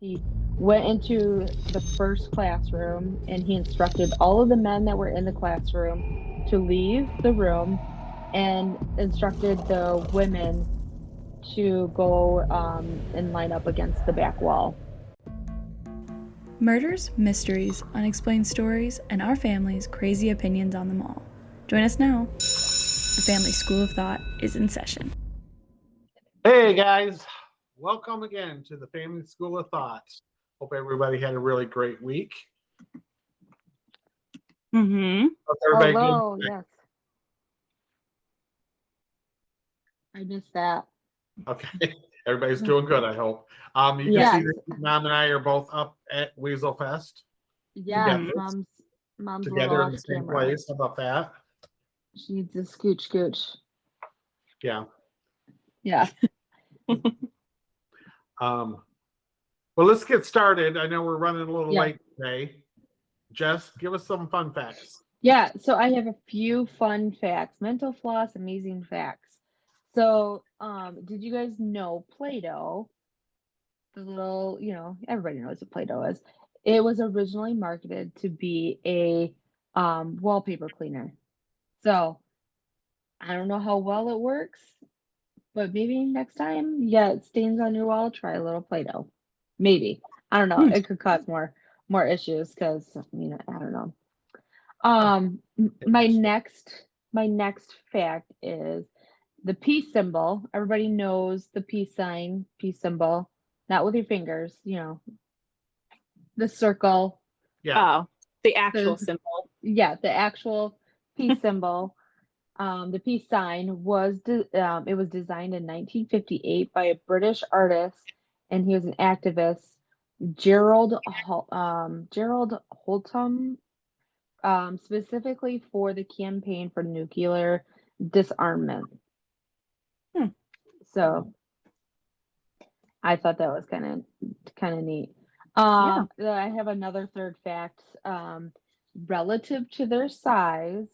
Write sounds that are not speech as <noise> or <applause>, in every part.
he went into the first classroom and he instructed all of the men that were in the classroom to leave the room and instructed the women to go um, and line up against the back wall. Murders, mysteries, unexplained stories, and our family's crazy opinions on them all. Join us now. The Family School of Thought is in session. Hey guys, welcome again to the Family School of Thoughts. Hope everybody had a really great week. Mm-hmm. Hope everybody Hello, yes. I missed that. Okay, <laughs> everybody's doing good. I hope. Um, you Yes. can see that Mom and I are both up at Weasel Fest Yeah, Together. mom's mom's a together little in the off same camera. place. How about that? She needs a scooch scooch. Yeah. Yeah. <laughs> Um, well, let's get started. I know we're running a little Yeah. late today. Jess, give us some fun facts. Yeah, so I have a few fun facts. Mental floss, amazing facts. So, um, did you guys know Play-Doh? The little, you know, everybody knows what Play-Doh is. It was originally marketed to be a um, wallpaper cleaner. So, I don't know how well it works, but maybe next time, yeah, it stains on your wall, try a little Play-Doh. Maybe. I don't know. Hmm. It could cause more more issues because I mean I don't know. Um, my next my next fact is the peace symbol. Everybody knows the peace sign, peace symbol. Not with your fingers, you know. The circle. Yeah. Oh, the actual The- symbol. Yeah, the actual peace <laughs> symbol. Um, the peace sign was de- um, it was designed in 1958 by a British artist, and he was an activist, Gerald Hol- um, Gerald Holtom, um, specifically for the campaign for nuclear disarmament. Hmm. So I thought that was kind of kind of neat. Um, then I have another third fact. Um, relative to their size,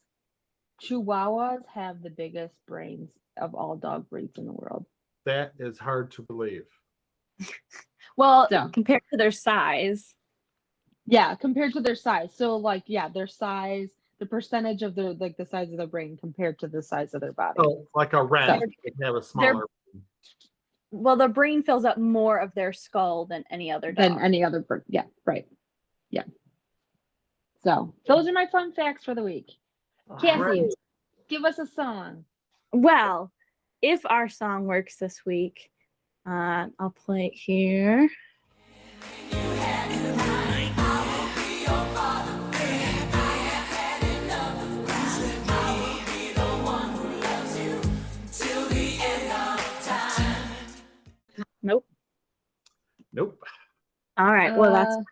Chihuahuas have the biggest brains of all dog breeds in the world. That is hard to believe. <laughs> Well, So- compared to their size, Yeah, compared to their size. So like, yeah, their size, the percentage of their like the size of their brain compared to the size of their body. Oh, like a rat, they have a smaller. well, the brain fills up more of their skull than any other dog. than any other bird. Yeah, right. Yeah. So those are my fun facts for the week. Cassie, Right. give us a song. well, if our song works this week, uh, I'll play it here. Nope. Nope. All right. Well, that's Uh,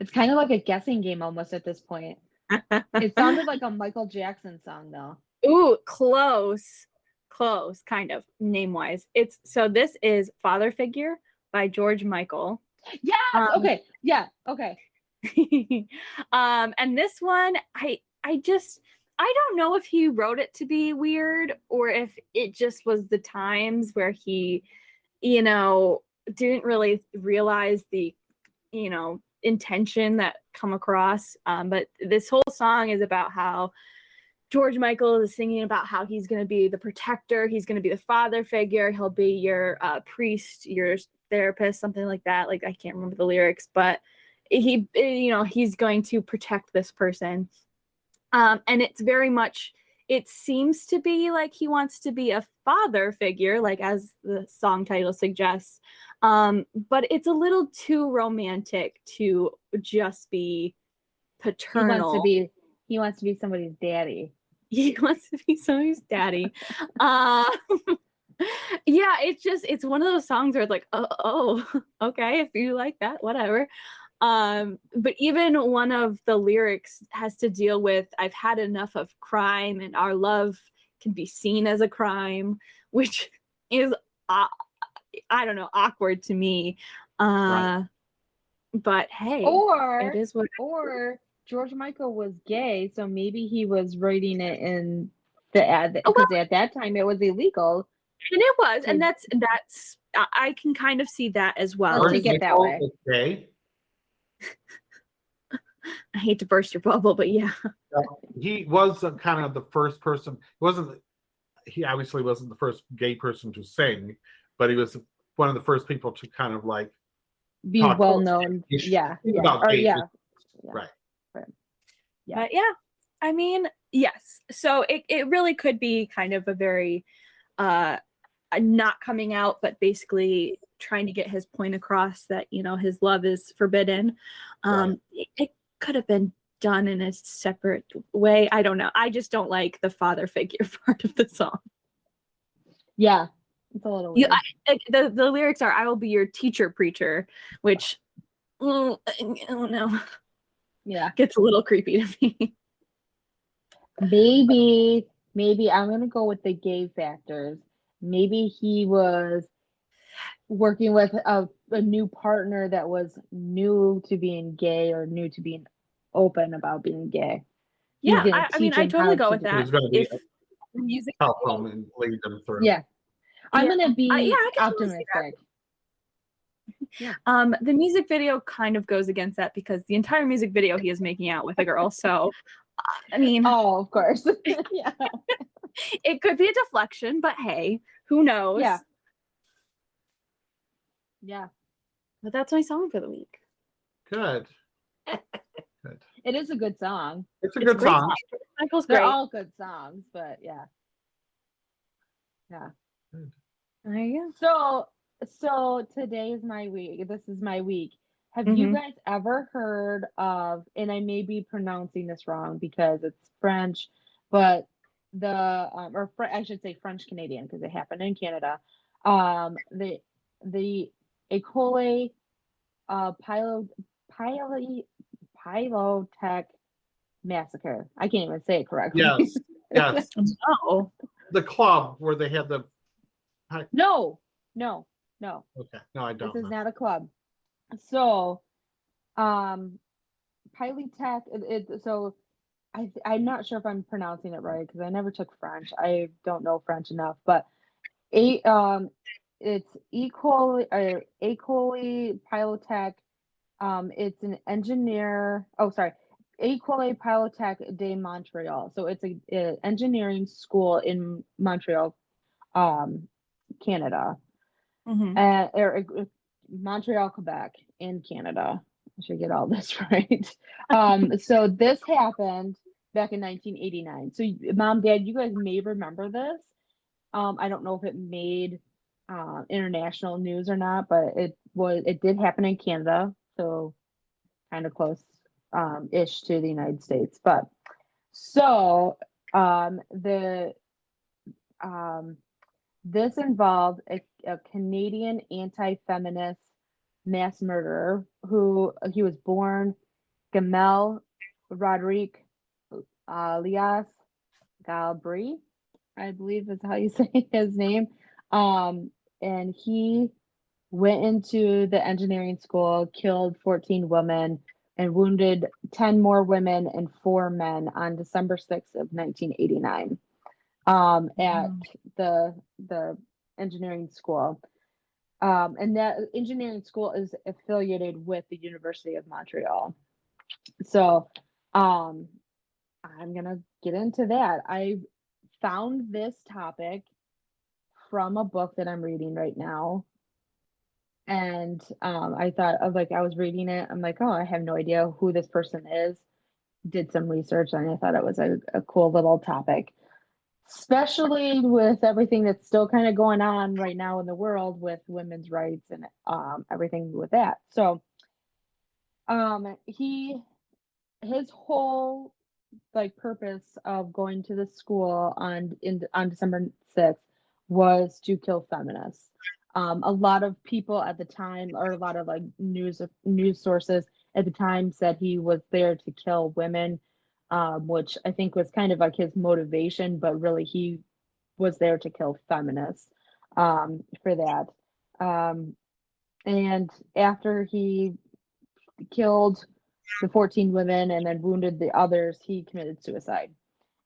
it's kind of like a guessing game almost at this point. It <laughs> sounded like a Michael Jackson song though. Ooh, close. Close, kind of name wise. It's so this is Father Figure by George Michael. Yeah. Um, okay. Yeah. Okay. <laughs> um, and this one, I I just I don't know if he wrote it to be weird or if it just was the times where he, you know, didn't really realize the, you know, intention that come across. Um, but this whole song is about how George Michael is singing about how he's going to be the protector, he's going to be the father figure, he'll be your uh, priest, your therapist, something like that. Like I can't remember the lyrics, but he, eh, you know, he's going to protect this person. Um, and it's very much, it seems to be like he wants to be a father figure, like as the song title suggests. Um, but it's a little too romantic to just be paternal. He wants to be. He wants to be somebody's daddy. <laughs> he wants to be somebody's daddy. uh, <laughs> yeah, it's just it's one of those songs where it's like, oh, oh, <laughs> okay, if you like that, whatever. Um, but even one of the lyrics has to deal with I've had enough of crime and our love can be seen as a crime, <laughs> which is uh, I don't know, awkward to me. Uh Right. but hey, Or it is what or George Michael was gay, so maybe he was writing it in the ad Oh, because at that time it was illegal and it was, and that's that's I I can kind of see that as well. Let's George take it that way. Was <laughs> gay. I hate to burst your bubble, but yeah. He was kind of the first person. He wasn't. He obviously wasn't the first gay person to sing, but he was one of the first people to kind of like Be well known. Yeah. yeah. about Or yeah. issues. yeah. Right. Yeah. But yeah, I mean, yes. So it, it really could be kind of a very uh not coming out, but basically trying to get his point across that, you know, his love is forbidden. Um it, it could have been done in a separate way. I don't know. I just don't like the father <laughs> figure part of the song. Yeah. It's a little You, weird. I, the the lyrics are "I will be your teacher, preacher," which mm, I don't know yeah. <laughs> gets a little creepy to me. Maybe, maybe I'm gonna go with the gay factors. Maybe he was working with a, a new partner that was new to being gay or new to being open about being gay. Yeah, I, I mean, I totally go to with do that. He's gonna be If the music, help him and lead them through. Yeah. I'm Yeah. gonna be Uh, yeah, I can totally see optimistic. um, the music video kind of goes against that because the entire music video he is making out with a girl. So, uh, I mean, Oh, of course. <laughs> yeah. <laughs> it could be a deflection, but hey, who knows? Yeah. Yeah. But that's my song for the week. <laughs> Good. good. It is a good song. It's a It's good great song. Michael's They're great. all good songs, but yeah. Yeah. there you So so today is my week. This is my week. Have you Mhm. guys ever heard of and I may be pronouncing this wrong because it's French, but the um, or Fr- I should say French Canadian because it happened in Canada. Um the the Ecole uh Pilo Pilo Pilotech massacre. I can't even say it correctly. Yes. <laughs> Yes. go. Oh, the club where they had the. no, no, no. Okay. No, I don't. This is know. not a club. So, um, Polytech. It, it so, I I'm not sure if I'm pronouncing it right because I never took French. I don't know French enough, but a um, it's equally uh, École Pilotech. Um, it's an engineer. Oh, sorry. École Pilotech de Montreal. So it's a, a engineering school in Montreal, um, Canada mhm. uh, or, uh, Montreal, Quebec, in Canada. I should get all <laughs> this right. Um, so this happened back in 1989. So, mom, dad, you guys may remember this. Um, I don't know if it made uh, international news or not, but it was. It did happen in Canada, so kind of close um, ish to the United States. But so um, the um, this involved a, a Canadian anti-feminist mass murderer who he was born Gamel Roderick alias Galbri, I believe is how you <laughs> say his name. Um, and he went into the engineering school, killed 14 women, and wounded 10 more women and four men on December 6th of 1989 um, at Wow. the the engineering school. Um, and that engineering school is affiliated with the University of Montreal. So um, I'm gonna get into that. I found this topic from a book that I'm reading right now. And um, I thought of like I was reading it. I'm like, oh, I have no idea who this person is. Did some research and I thought it was a, a cool little topic especially with everything that's still kind of going on right now in the world with women's rights and um, everything with that. So, um, he, his whole like purpose of going to the school on in on December sixth was to kill feminists. Um, a lot of people at the time, or a lot of like news news sources at the time, said he was there to kill women um, which I think was kind of like his motivation, but really he was there to kill feminists um, for that. Um, and after he killed the 14 women and then wounded the others, he committed suicide.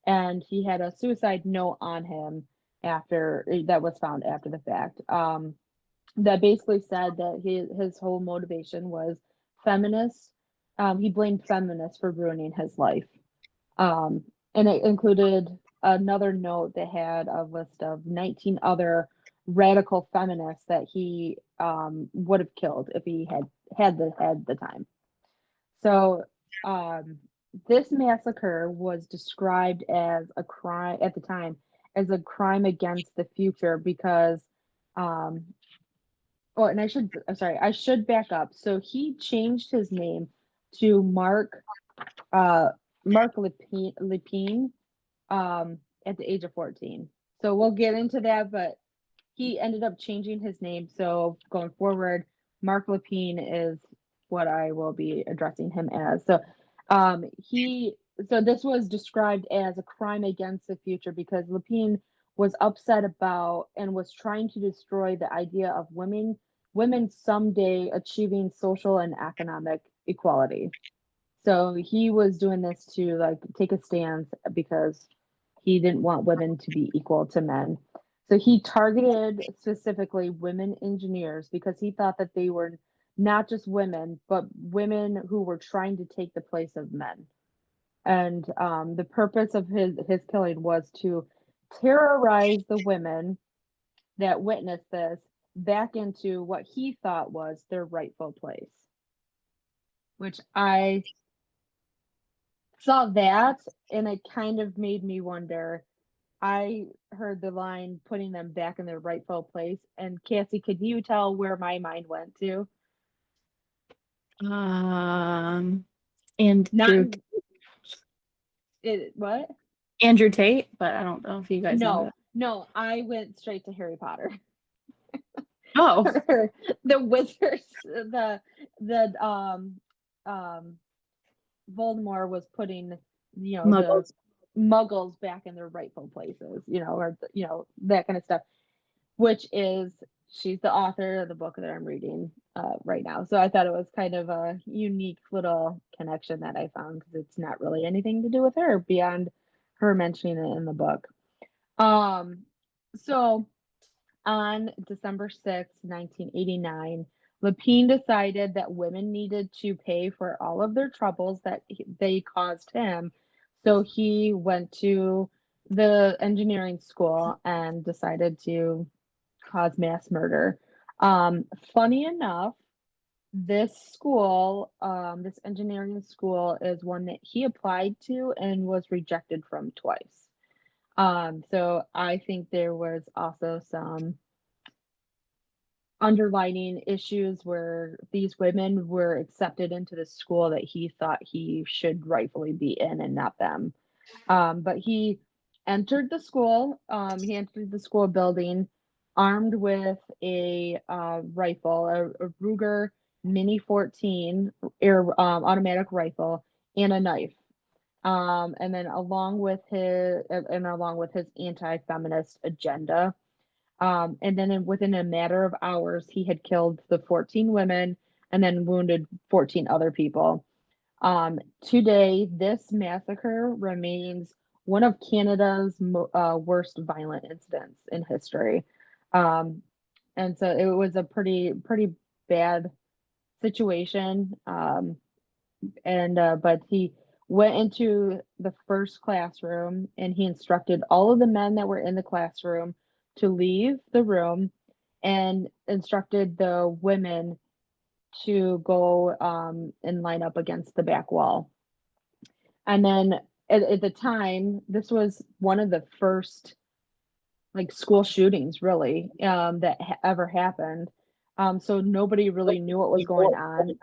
And he had a suicide note on him after eh, that was found after the fact. Um, that basically said that his his whole motivation was feminist. Um, he blamed feminists for ruining his life. Um, and it included another note that had a list of 19 other radical feminists that he um, would have killed if he had had the had the time. So um, this massacre was described as a crime at the time as a crime against the future because um, oh and I should I'm sorry I should back up. So he changed his name to Marc uh, Marc Lepine, Lepine um, at the age of 14. So we'll get into that, but he ended up changing his name. So going forward, Marc Lepine is what I will be addressing him as. So um, he so this was described as a crime against the future because Lapine was upset about and was trying to destroy the idea of women women someday achieving social and economic equality. So he was doing this to like take a stance because he didn't want women to be equal to men. So he targeted specifically women engineers because he thought that they were not just women, but women who were trying to take the place of men. And um, the purpose of his, his killing was to terrorize the women that witnessed this back into what he thought was their rightful place. Which I saw that and it kind of made me wonder. I heard the line putting them back in their rightful place. And Cassie, could you tell where my mind went to? Um, and Not it what? Andrew Tate, but I don't know if you guys know. No, no, I went straight to Harry Potter. Oh, <laughs> the wizards, the the um um Voldemort was putting you know Muggles. muggles back in their rightful places, you know, or you know, that kind of stuff. Which is she's the author of the book that I'm reading uh, right now. So I thought it was kind of a unique little connection that I found because it's not really anything to do with her beyond her mentioning it in the book. Um, so on December 6th, 1989, Lapine decided that women needed to pay for all of their troubles that he- they caused him. So he went to the engineering school and decided to cause mass murder. Um, funny enough, this school, um, this engineering school, is one that he applied to and was rejected from twice. Um, so I think there was also some underlining issues where these women were accepted into the school that he thought he should rightfully be in and not them. Um, but he entered the school, um, he entered the school building armed with a uh, rifle, a, a Ruger Mini 14 air um, automatic rifle, and a knife. Um, and then along with his and along with his anti-feminist agenda. Um, and then in, within a matter of hours, he had killed the 14 women and then wounded 14 other people. Um, today, this massacre remains one of Canada's uh, worst violent incidents in history. Um, and so it was a pretty pretty bad situation. Um, and uh, but he went into the first classroom and he instructed all of the men that were in the classroom to leave the room and instructed the women to go um, and line up against the back wall. And then at, at the time, this was one of the first like school shootings really um, that ha- ever happened. Um, so nobody really knew what was going on.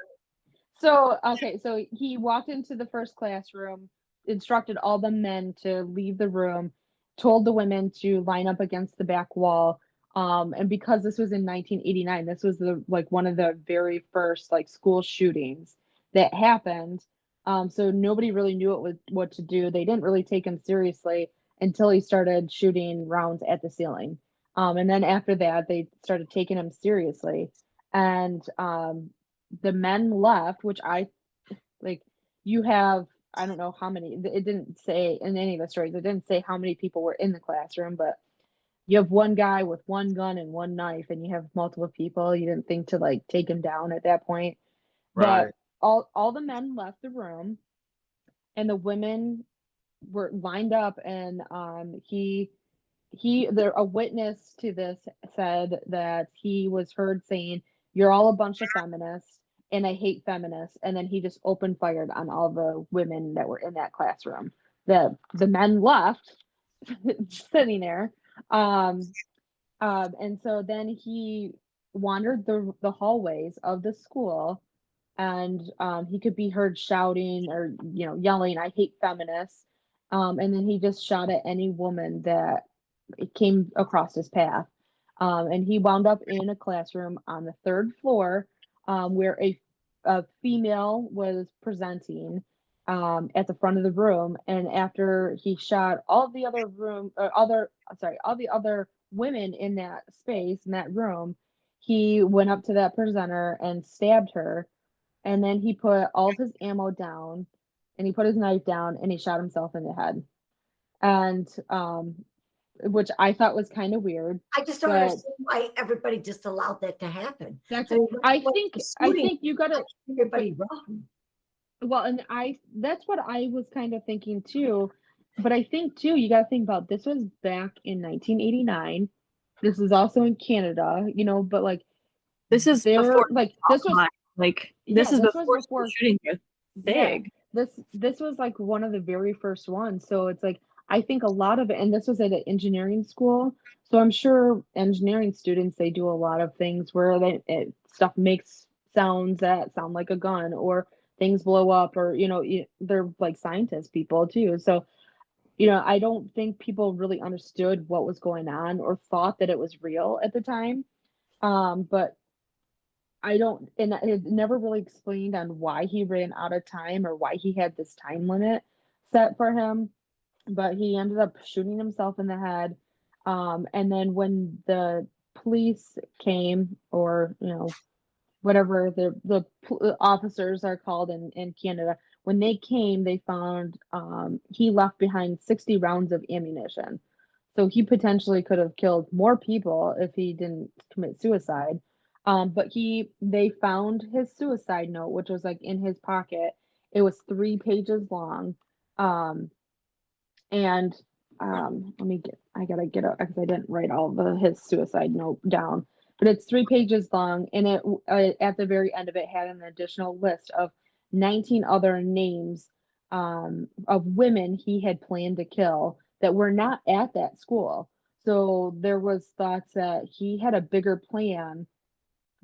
So okay, so he walked into the first classroom, instructed all the men to leave the room, told the women to line up against the back wall. Um, and because this was in 1989, this was the like one of the very first like school shootings that happened. Um, so nobody really knew what was what to do. They didn't really take him seriously until he started shooting rounds at the ceiling. Um, and then after that, they started taking him seriously. And um, the men left, which I like. You have I don't know how many. It didn't say in any of the stories. It didn't say how many people were in the classroom, but you have one guy with one gun and one knife and you have multiple people you didn't think to like take him down at that point Right. but all all the men left the room and the women were lined up and um he he there a witness to this said that he was heard saying you're all a bunch of feminists and i hate feminists. And then he just opened fired on all the women that were in that classroom. The the men left <laughs> sitting there. Um um and so then he wandered the the hallways of the school and um he could be heard shouting or you know yelling i hate feminists um and then he just shot at any woman that came across his path um and he wound up in a classroom on the third floor um where a a female was presenting um, at the front of the room. And after he shot all the other room, other, sorry, all the other women in that space, in that room, he went up to that presenter and stabbed her. And then he put all of his ammo down and he put his knife down and he shot himself in the head. And, um, which I thought was kind of weird. I just don't understand why everybody just allowed that to happen. That's, I mean, I what- think, I think you gotta, Everybody wrong. Well, and I that's what I was kind of thinking too. But I think too, you got to think about this was back in 1989. This is also in Canada, you know, but like This is there before like this was Columbine. like Yeah, this is this was before, school before- shootings were yeah, big. This this was like one of the very first ones. So it's like I think a lot of it and this was at an engineering school. So I'm sure engineering students they do a lot of things where they it, stuff makes sounds that sound like a gun or things blow up or you know they're like scientist people too. So you know, I don't think people really understood what was going on or thought that it was real at the time. Um, but I don't, and it never really explained on why he ran out of time or why he had this time limit set for him. But he ended up shooting himself in the head. Um, and then when the police came, or you know, whatever the the officers are called in in Canada, when they came, they found um, he left behind 60 rounds of ammunition. So he potentially could have killed more people if he didn't commit suicide. Um, but he, they found his suicide note, which was like in his pocket. It was three pages long. Um, and um, let me get, I gotta get it because I didn't write all the his suicide note down. But it's three pages long, and it uh, at the very end of it had an additional list of 19 other names um, of women he had planned to kill that were not at that school. So there was thoughts that he had a bigger plan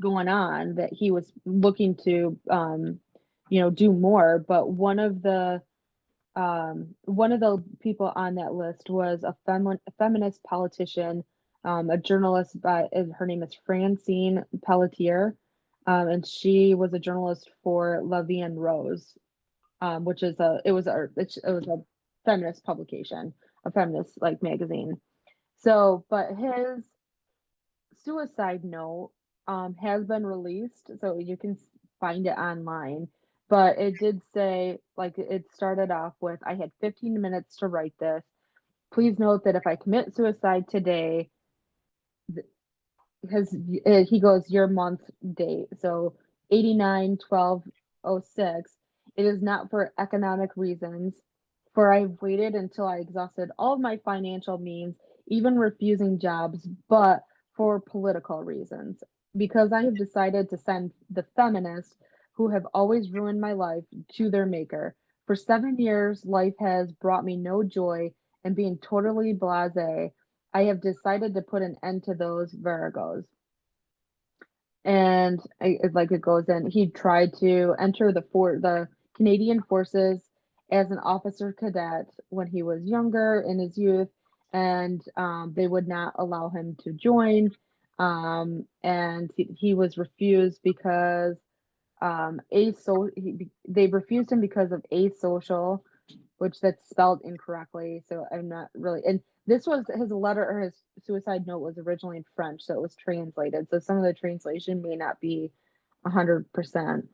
going on that he was looking to, um, you know, do more. But one of the um, one of the people on that list was a, femi- a feminist politician, um, a journalist. By her name is Francine Pelletier um, and she was a journalist for La Vie Rose, um, which is a it was a it was a feminist publication, a feminist like magazine. So, but his suicide note um, has been released, so you can find it online. But it did say like it started off with I had 15 minutes to write this. Please note that if I commit suicide today, because he goes your month date so 89 12 06 it is not for economic reasons for i've waited until i exhausted all of my financial means even refusing jobs but for political reasons because i have decided to send the feminists who have always ruined my life to their maker for seven years life has brought me no joy and being totally blasé I have decided to put an end to those viragos. And I, like it goes in, he tried to enter the for the Canadian forces as an officer cadet when he was younger in his youth, and um, they would not allow him to join. Um, and he, he was refused because um, they refused him because of asocial, which that's spelled incorrectly. So I'm not really and this was his letter or his suicide note was originally in French, so it was translated. So some of the translation may not be hundred percent.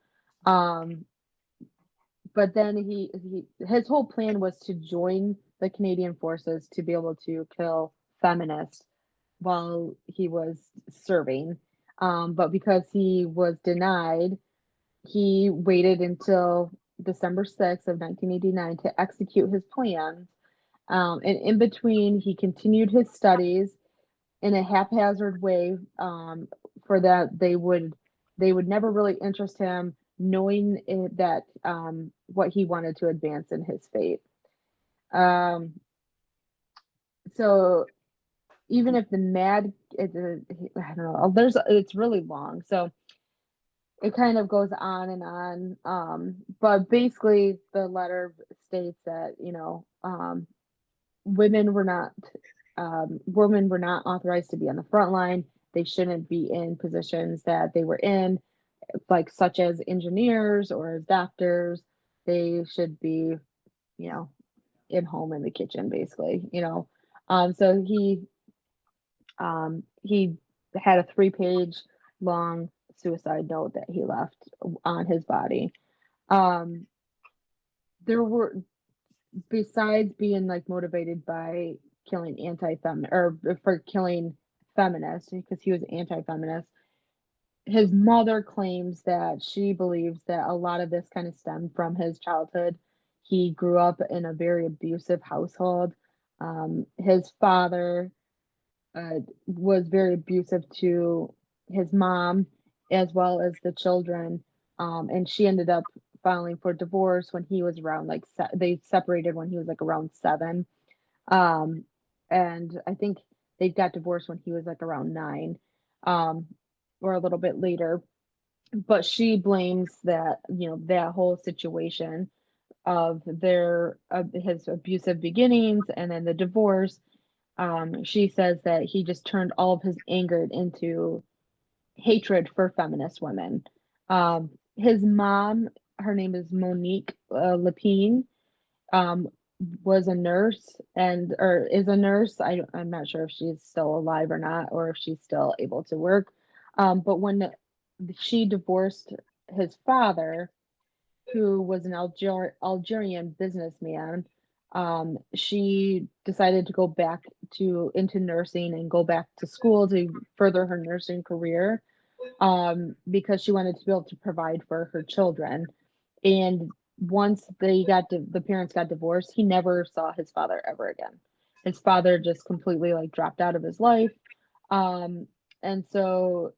Um, but then he, he his whole plan was to join the Canadian forces to be able to kill feminists while he was serving. Um, but because he was denied, he waited until December 6th of 1989 to execute his plans. Um, and in between, he continued his studies in a haphazard way um, for that they would they would never really interest him knowing it, that um, what he wanted to advance in his fate um, so even if the mad it, it- i don't know there's it's really long so it kind of goes on and on um, but basically the letter states that you know um, women were not um, women were not authorized to be on the front line. They shouldn't be in positions that they were in like such as engineers or as doctors. They should be you know in home in the kitchen basically you know. Um so he um he had a three page long suicide note that he left on his body. Um there were besides being like motivated by killing anti-fem or for killing feminists because he was anti-feminist his mother claims that she believes that a lot of this kind of stemmed from his childhood. He grew up in a very abusive household. Um, his father uh, was very abusive to his mom as well as the children. Um, and she ended up filing for divorce when he was around like se- they separated when he was like around seven. Um, and i think they got divorced when he was like around nine um, or a little bit later. But she blames that you know that whole situation of their of his abusive beginnings and then the divorce um, she says that he just turned all of his anger into hatred for feminist women um, his mom her name is monique uh, lapine um, was a nurse and or is a nurse I, i'm not sure if she's still alive or not or if she's still able to work um, but when she divorced his father who was an Alger- Algerian businessman. Um, she decided to go back to into nursing and go back to school to further her nursing career um, because she wanted to be able to provide for her children. And once they got the parents got divorced, he never saw his father ever again. His father just completely like dropped out of his life. Um, and so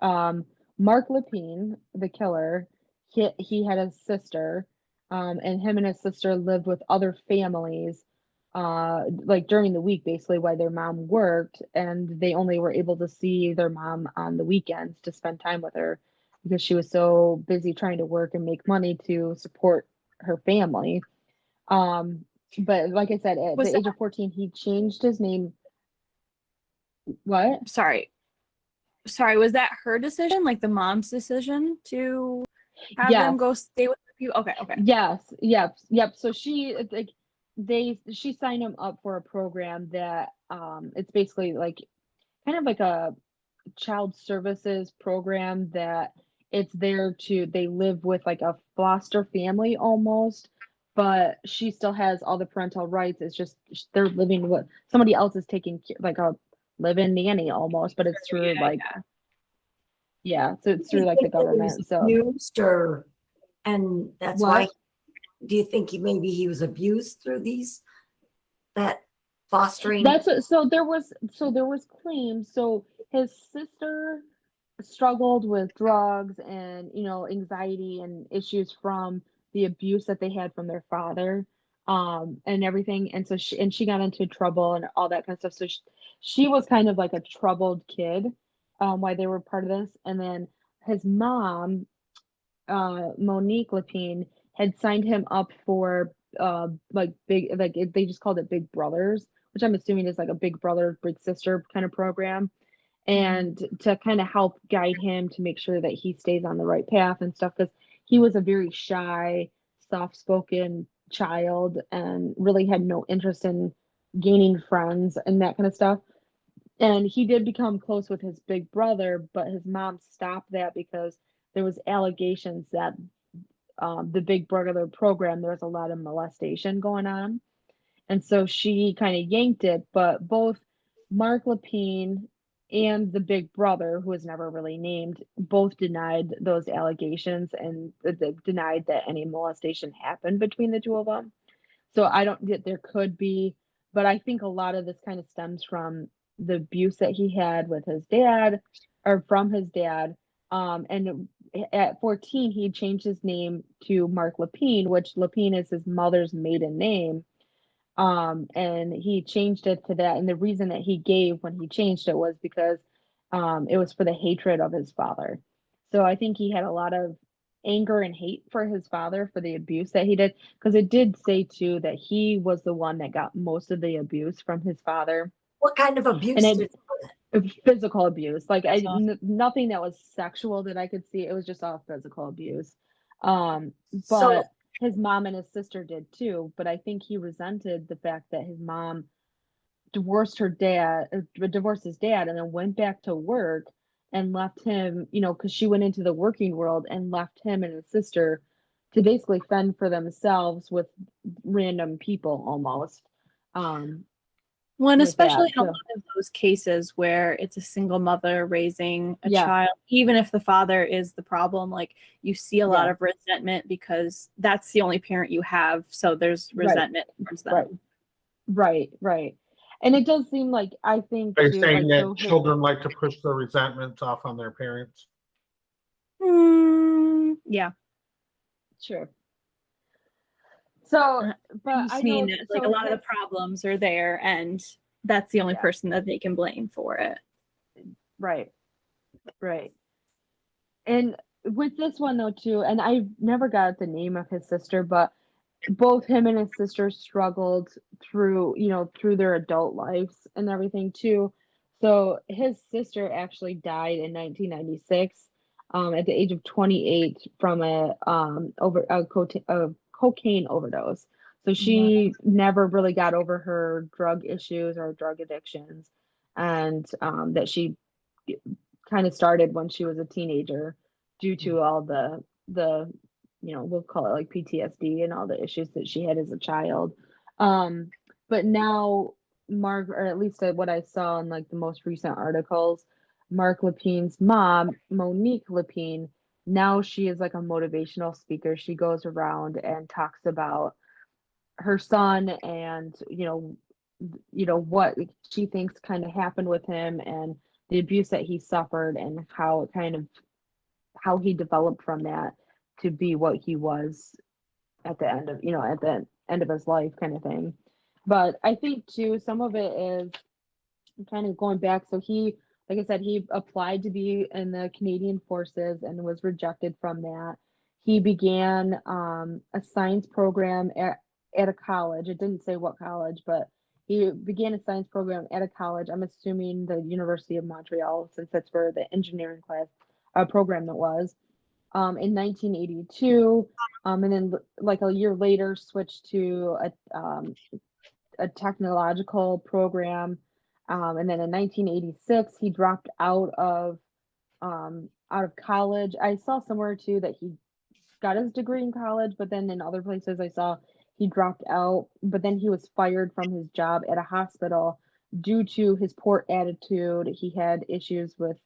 um, Marc Lapine, the killer, he, he had a sister, um, and him and his sister lived with other families, uh, like during the week, basically, while their mom worked, and they only were able to see their mom on the weekends to spend time with her because she was so busy trying to work and make money to support her family. Um, but like I said, at Was the age of 14, he changed his name. What? Sorry. Sorry, was that her decision? Like the mom's decision to have them go stay with you? Okay, okay. Yes, yep, yep. So she it's like they she signed him up for a program that um it's basically like kind of like a child services program that it's there to they live with like a foster family almost but she still has all the parental rights it's just they're living with somebody else is taking care like a live-in nanny almost but it's through Yeah, like yeah. yeah so it's through like the think that he was government so Abused or, and that's What? why, do you think he, maybe he was abused through these? That fostering? That's what, so there was so there was claims. So his sister struggled with drugs and you know anxiety and issues from the abuse that they had from their father um and everything and so she and she got into trouble and all that kind of stuff so she, she was kind of like a troubled kid um while they were part of this and then his mom uh Monique Lapine had signed him up for uh like big like it, they just called it Big Brothers, which I'm assuming is like a Big Brother Big Sister kind of program, and to kind of help guide him to make sure that he stays on the right path and stuff because he was a very shy, soft-spoken child and really had no interest in gaining friends and that kind of stuff. And he did become close with his big brother, but his mom stopped that because there was allegations that um, the big brother program there was a lot of molestation going on and so she kind of yanked it but both Marc Lapine and the big brother, who was never really named, both denied those allegations and th- th- denied that any molestation happened between the two of them. So I don't get there could be, but I think a lot of this kind of stems from the abuse that he had with his dad or from his dad. Um, and at 14, he changed his name to Marc Lapine, which Lapine is his mother's maiden name. Um and he changed it to that. And the reason that he gave when he changed it was because um it was for the hatred of his father. So i think he had a lot of anger and hate for his father for the abuse that he did. Because it did say too that he was the one that got most of the abuse from his father. What kind of abuse? And it- physical abuse. Like i awesome. n- nothing that was sexual that i could see. It was just all physical abuse. Um but So- his mom and his sister did too but i think he resented the fact that his mom divorced her dad uh, divorced his dad and then went back to work and left him you know because she went into the working world and left him and his sister to basically fend for themselves with random people almost. Um One, with especially that, in a lot of those cases where it's a single mother raising a Yeah. child, even if the father is the problem, like you see a lot Yeah. of resentment because that's the only parent you have. So there's Right. resentment towards them. Right. Right, right. And it does seem like I think they're saying like, that so his- children like to push their resentments off on their parents? Mm, yeah. Sure. So, Uh, but I I just know, mean that, like a lot of the problems are there and that's the only Yeah. person that they can blame for it. Right. Right. And with this one though too, and I never got the name of his sister, but both him and his sister struggled through, you know, through their adult lives and everything too. So his sister actually died in 1996 um, at the age of 28 from a um over a, a cocaine overdose. So she never really got over her drug issues or drug addictions. And um, that she kind of started when she was a teenager due to all the the you know we'll call it like PTSD and all the issues that she had as a child. Um but now Marc or at least uh, what I saw in like the most recent articles Marc Lapine's mom Monique Lapine now she is like a motivational speaker. She goes around and talks about her son and you know you know what she thinks kind of happened with him and the abuse that he suffered and how it kind of how he developed from that to be what he was at the end of you know at the end of his life kind of thing. But i think too some of it is kind of going back. So he like i said he applied to be in the canadian forces and was rejected from that he began um, a science program at, at a college it didn't say what college but he began a science program at a college. I'm assuming the University of Montreal, since that's where the engineering class uh, program that was. Um, in 1982, um, and then like a year later, switched to a um, a technological program. Um, and then in 1986, he dropped out of um, out of college. I saw somewhere too that he got his degree in college, but then in other places I saw he dropped out, but then he was fired from his job at a hospital due to his poor attitude. He had issues with,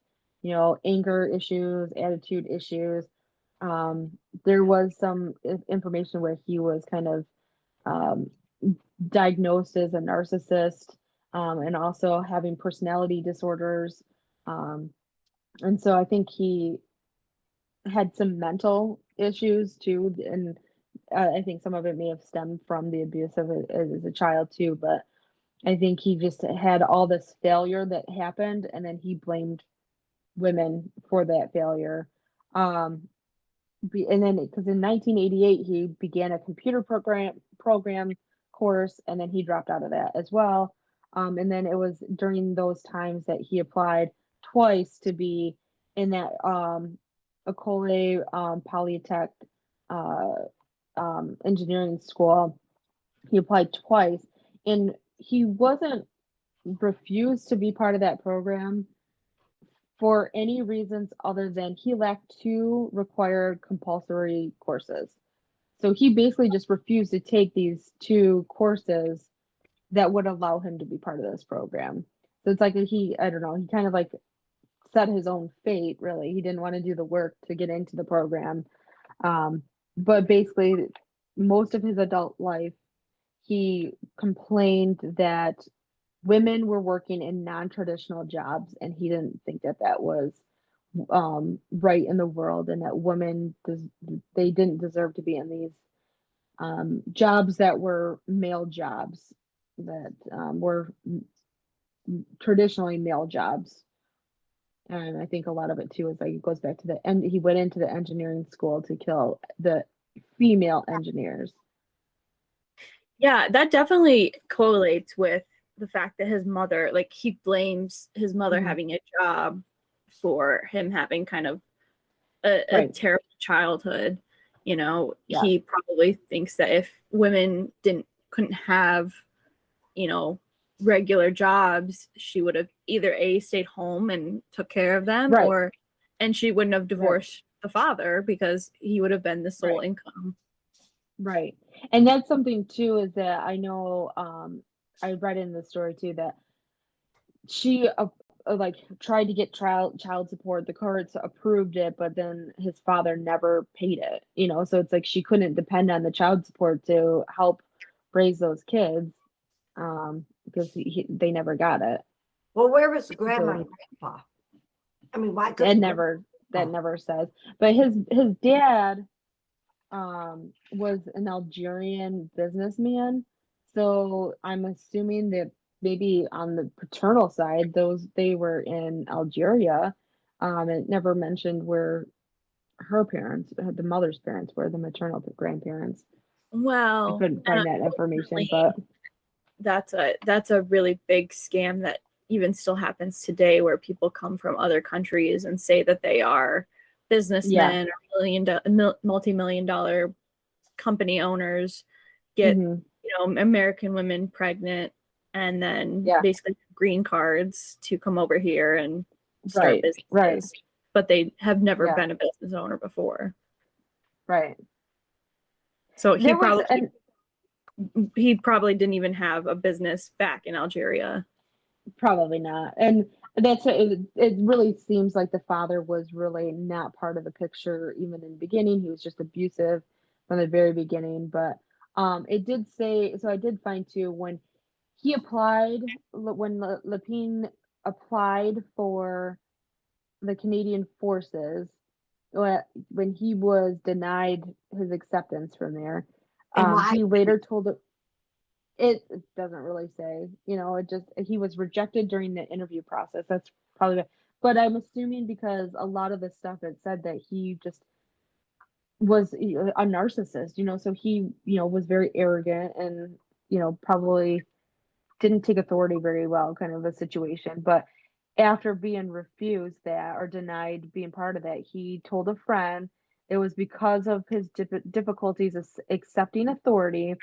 you know, anger issues, attitude issues. Um, there was some information where he was kind of um, diagnosed as a narcissist um, and also having personality disorders. Um, and so I think he had some mental issues too, and I think some of it may have stemmed from the abuse of as a child too. But I think he just had all this failure that happened, and then he blamed women for that failure. Um, and then because in 1988 he began a computer program program course, and then he dropped out of that as well. Um, and then it was during those times that he applied twice to be in that um, Ecole um, Polytech uh, um, engineering school. He applied twice, and he wasn't refused to be part of that program for any reasons other than he lacked two required compulsory courses. So he basically just refused to take these two courses that would allow him to be part of this program. So it's like he, I don't know, he kind of like set his own fate, really. He didn't want to do the work to get into the program. Um, but basically, most of his adult life, he complained that women were working in non-traditional jobs and he didn't think that that was um, right in the world and that women des- they didn't deserve to be in these um, jobs that were male jobs that um, were m- m- traditionally male jobs and i think a lot of it too is like it goes back to the and he went into the engineering school to kill the female engineers Yeah, that definitely correlates with the fact that his mother, like, he blames his mother Mhm. having a job for him having kind of a, a Right. terrible childhood. You know, Yeah. he probably thinks that if women didn't couldn't have, you know, regular jobs, she would have either a stayed home and took care of them, Right. or and she wouldn't have divorced the father because he would have been the sole Right. income. Right. And that's something too is that I know um I read in the story too that she uh, like tried to get child child support the courts approved it but then his father never paid it you know so it's like she couldn't depend on the child support to help raise those kids um because he, he, they never got it. Well, where was the grandma and grandpa? I mean, why it couldn't never that Oh. never says. But his his dad um was an algerian businessman. So i'm assuming that maybe on the paternal side those they were in algeria. Um it never mentioned where her parents uh, the mother's parents were the maternal grandparents. Well, i couldn't and find that information but that's a that's a really big scam that even still happens today where people come from other countries and say that they are businessmen or million do- multi-million dollar company owners get mhm, you know american women pregnant and then Yeah. basically green cards to come over here and start Right, businesses right. but they have never Yeah. been a business owner before right so he There probably an- he probably didn't even have a business back in algeria Probably not. And that's it, it really seems like the father was really not part of the picture even in the beginning. He was just abusive from the very beginning. But um it did say so I did find too when he applied when Lépine applied for the Canadian forces when he was denied his acceptance from there. And Um, why? he later told it it doesn't really say you know it just he was rejected during the interview process that's probably but i'm assuming because a lot of the stuff it said that he just was a narcissist you know so he you know was very arrogant and you know probably didn't take authority very well kind of a situation but after being refused that or denied being part of that he told a friend it was because of his dif- difficulties accepting authority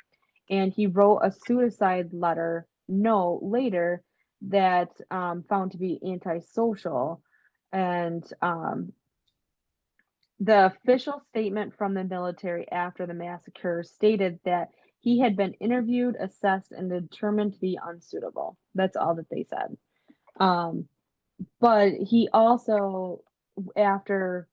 and he wrote a suicide letter no, later that um, found to be antisocial. And um, the official statement from the military after the massacre stated that he had been interviewed assessed and determined to be unsuitable. That's all that they said. Um, but he also after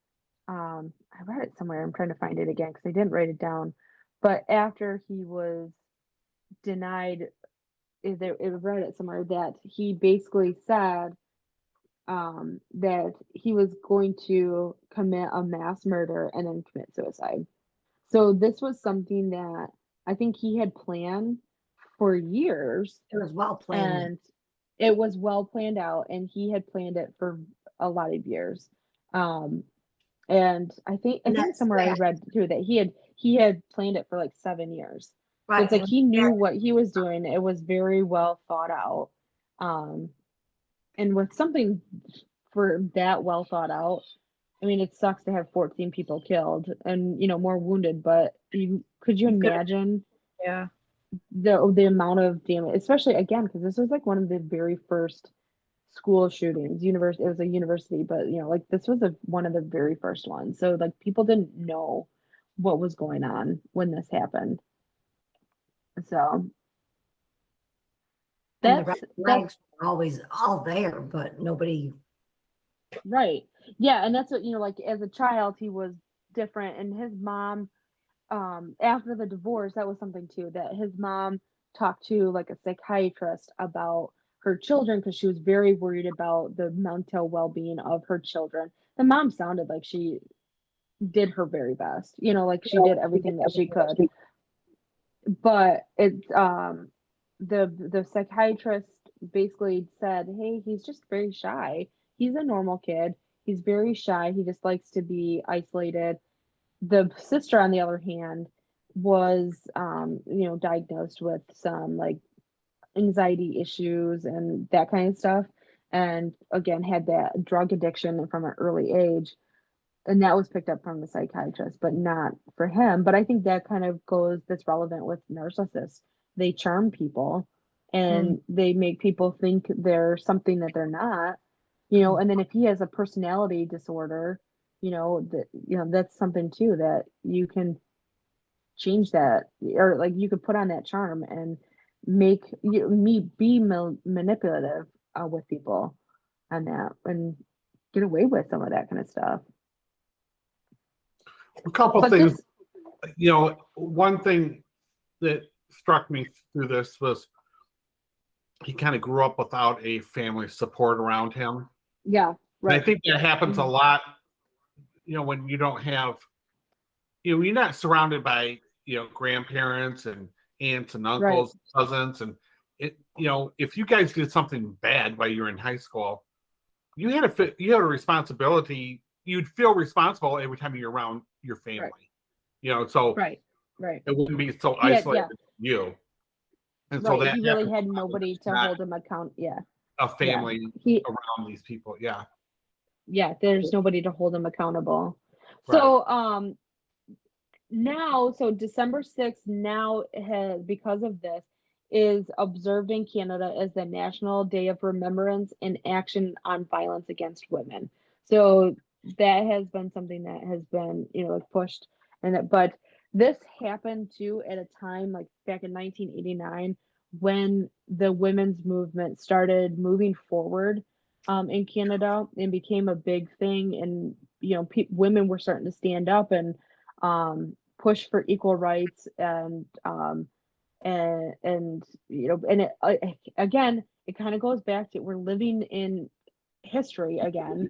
um, i read it somewhere i'm trying to find it again because i didn't write it down but after he was denied it, there it read it somewhere that he basically said um that he was going to commit a mass murder and then commit suicide. So this was something that i think he had planned for years. It was well planned. and it was well planned out and he had planned it for a lot of years. Um and i think i think somewhere i read too that he had he had planned it for like seven years. Right. it's like he knew what he was doing. It was very well thought out. Um and with something for that well thought out i mean it sucks to have 14 people killed and you know more wounded but you could you You imagine yeah. the the amount of damage, especially again because this was like one of the very first school shootings. University, it was a university, but you know, like this was a one of the very first ones. So like people didn't know what was going on when this happened. So And the That's, always all there, but nobody, Right. Yeah, and that's what you know, like as a child he was different and his mom um after the divorce that was something too that his mom talked to like a psychiatrist about her children because she was very worried about the mental well-being of her children. The mom sounded like she did her very best. You know, like she did everything that she could. But it's um the the psychiatrist basically said, "Hey, he's just very shy. He's a normal kid. He's very shy. He just likes to be isolated." The sister, on the other hand, was um, you know, diagnosed with some like anxiety issues and that kind of stuff. And again, had that drug addiction from an early age. And that was picked up from the psychiatrist, but not for him. But I think that kind of goes that's relevant with narcissists. They charm people and mm. they make people think they're something that they're not, you know. And then if he has a personality disorder, you know, that you know, that's something too that you can change that or like you could put on that charm and make you me be ma- manipulative uh, with people on that and get away with some of that kind of stuff. A couple But things, this, you know, one thing that struck me through this was he kind of grew up without a family support around him. yeah, And right. I think that happens a Mhm. lot, you know, when you don't have, you know, you're not surrounded by, you know, grandparents and aunts and uncles, cousins, and it, you know, if you guys did something bad while you were in high school, you had a you had a responsibility. You'd feel responsible every time you're around your family, you know, so right, right, it wouldn't be so Yeah, yeah. isolated you. And so right. that He really had a lot when nobody to hold him account. Yeah, a family he around these people. Yeah. yeah there's nobody to hold him accountable so um now so december 6th now has because of this is observed in canada as the national day of remembrance and action on violence against women so that has been something that has been you know pushed and that but this happened too at a time like back in 1989 when the women's movement started moving forward um, in Canada and became a big thing. And you know, pe- women were starting to stand up and um, push for equal rights and um, and and you know, and it, uh, again, it kind of goes back to we're living in history again.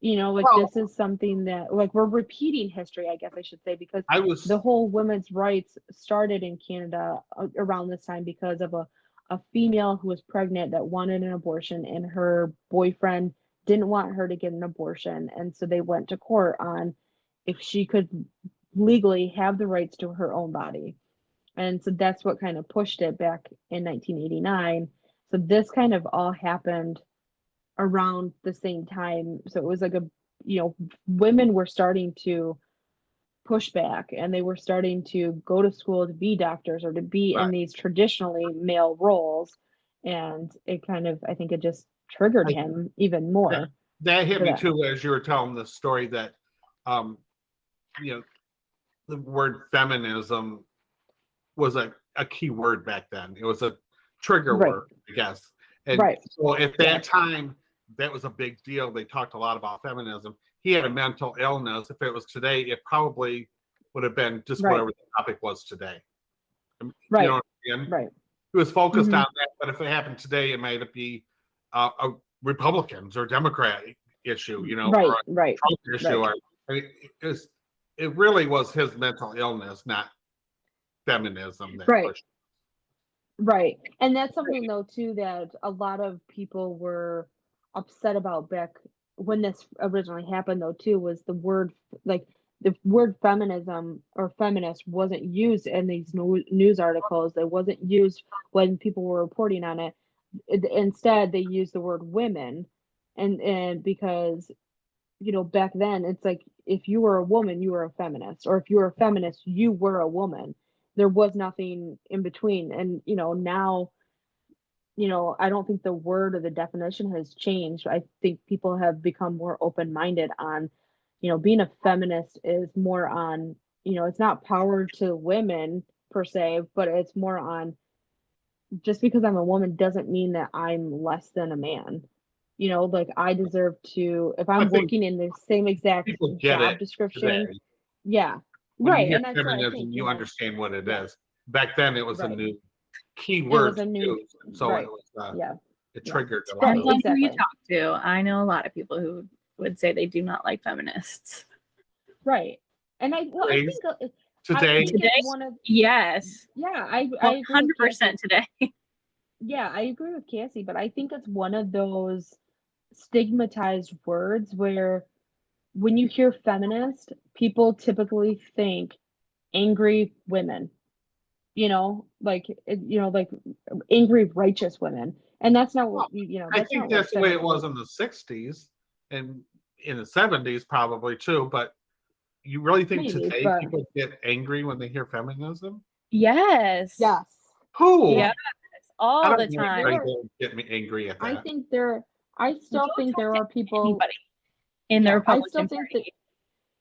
You know, like Well- this is something that like we're repeating history, I guess I should say, because I was the whole women's rights started in Canada around this time because of a, a female who was pregnant that wanted an abortion and her boyfriend didn't want her to get an abortion and so they went to court on if she could legally have the rights to her own body and so that's what kind of pushed it back in 1989 so this kind of all happened around the same time so it was like a you know women were starting to push back and they were starting to go to school to be doctors or to be in these traditionally male roles and it kind of i think it just triggered I- him even more Yeah. that hit me that. too as you were telling the story that um you know the word feminism was a, a key word back then it was a trigger Right. word i guess and Right. so at that Yeah. time that was a big deal they talked a lot about feminism he had a mental illness if it was today it probably would have been just Right. whatever the topic was today Um, Right. you know I mean? right He was focused Mhm. on that, but if it happened today, it might be uh, a Republicans or Democrat issue, you know, right right Trump issue. right. Or, I mean, it, was, it really was his mental illness, not feminism. That Right. pushed. Right. And that's something though too that a lot of people were upset about back when this originally happened though too was the word like the word feminism or feminist wasn't used in these news articles. It wasn't used when people were reporting on it. It- Instead, they used the word women, and and because you know back then it's like if you were a woman, you were a feminist, or if you were a feminist, you were a woman. There was nothing in between. And you know now you know i don't think the word or the definition has changed. I think people have become more open-minded on you know being a feminist is more on you know it's not power to women per se but it's more on just because I'm a woman doesn't mean that I'm less than a man. You know, like I deserve to if I'm working in the same exact job description. today. Yeah. When right. you And that's what I feminism, think, you know. understand what it is. Back then, it was a Right. new key was word a new- use, so right. it was uh, Yeah. it Yeah. triggered a lot. Right, of Depends who you talk to. I know a lot of people who would say they do not like feminists. Right. And I well, I think uh, I Today, think Today? one of Yes, yeah, I I agree with hundred Cassie. percent today. <laughs> Yeah, I agree with Cassie, but I think it's one of those stigmatized words where when you hear feminist, people typically think angry women. You know, like you know, like angry righteous women. And that's not what you you know, I think that's the way it was in the '60s and in the '70s, probably too. But you really think Maybe, today but- people get angry when they hear feminism? Yes. Yes. Who? Yes. All the time. anybody that would get me angry at that. I think there I still think there are people Anybody in the I Republican still think that Party.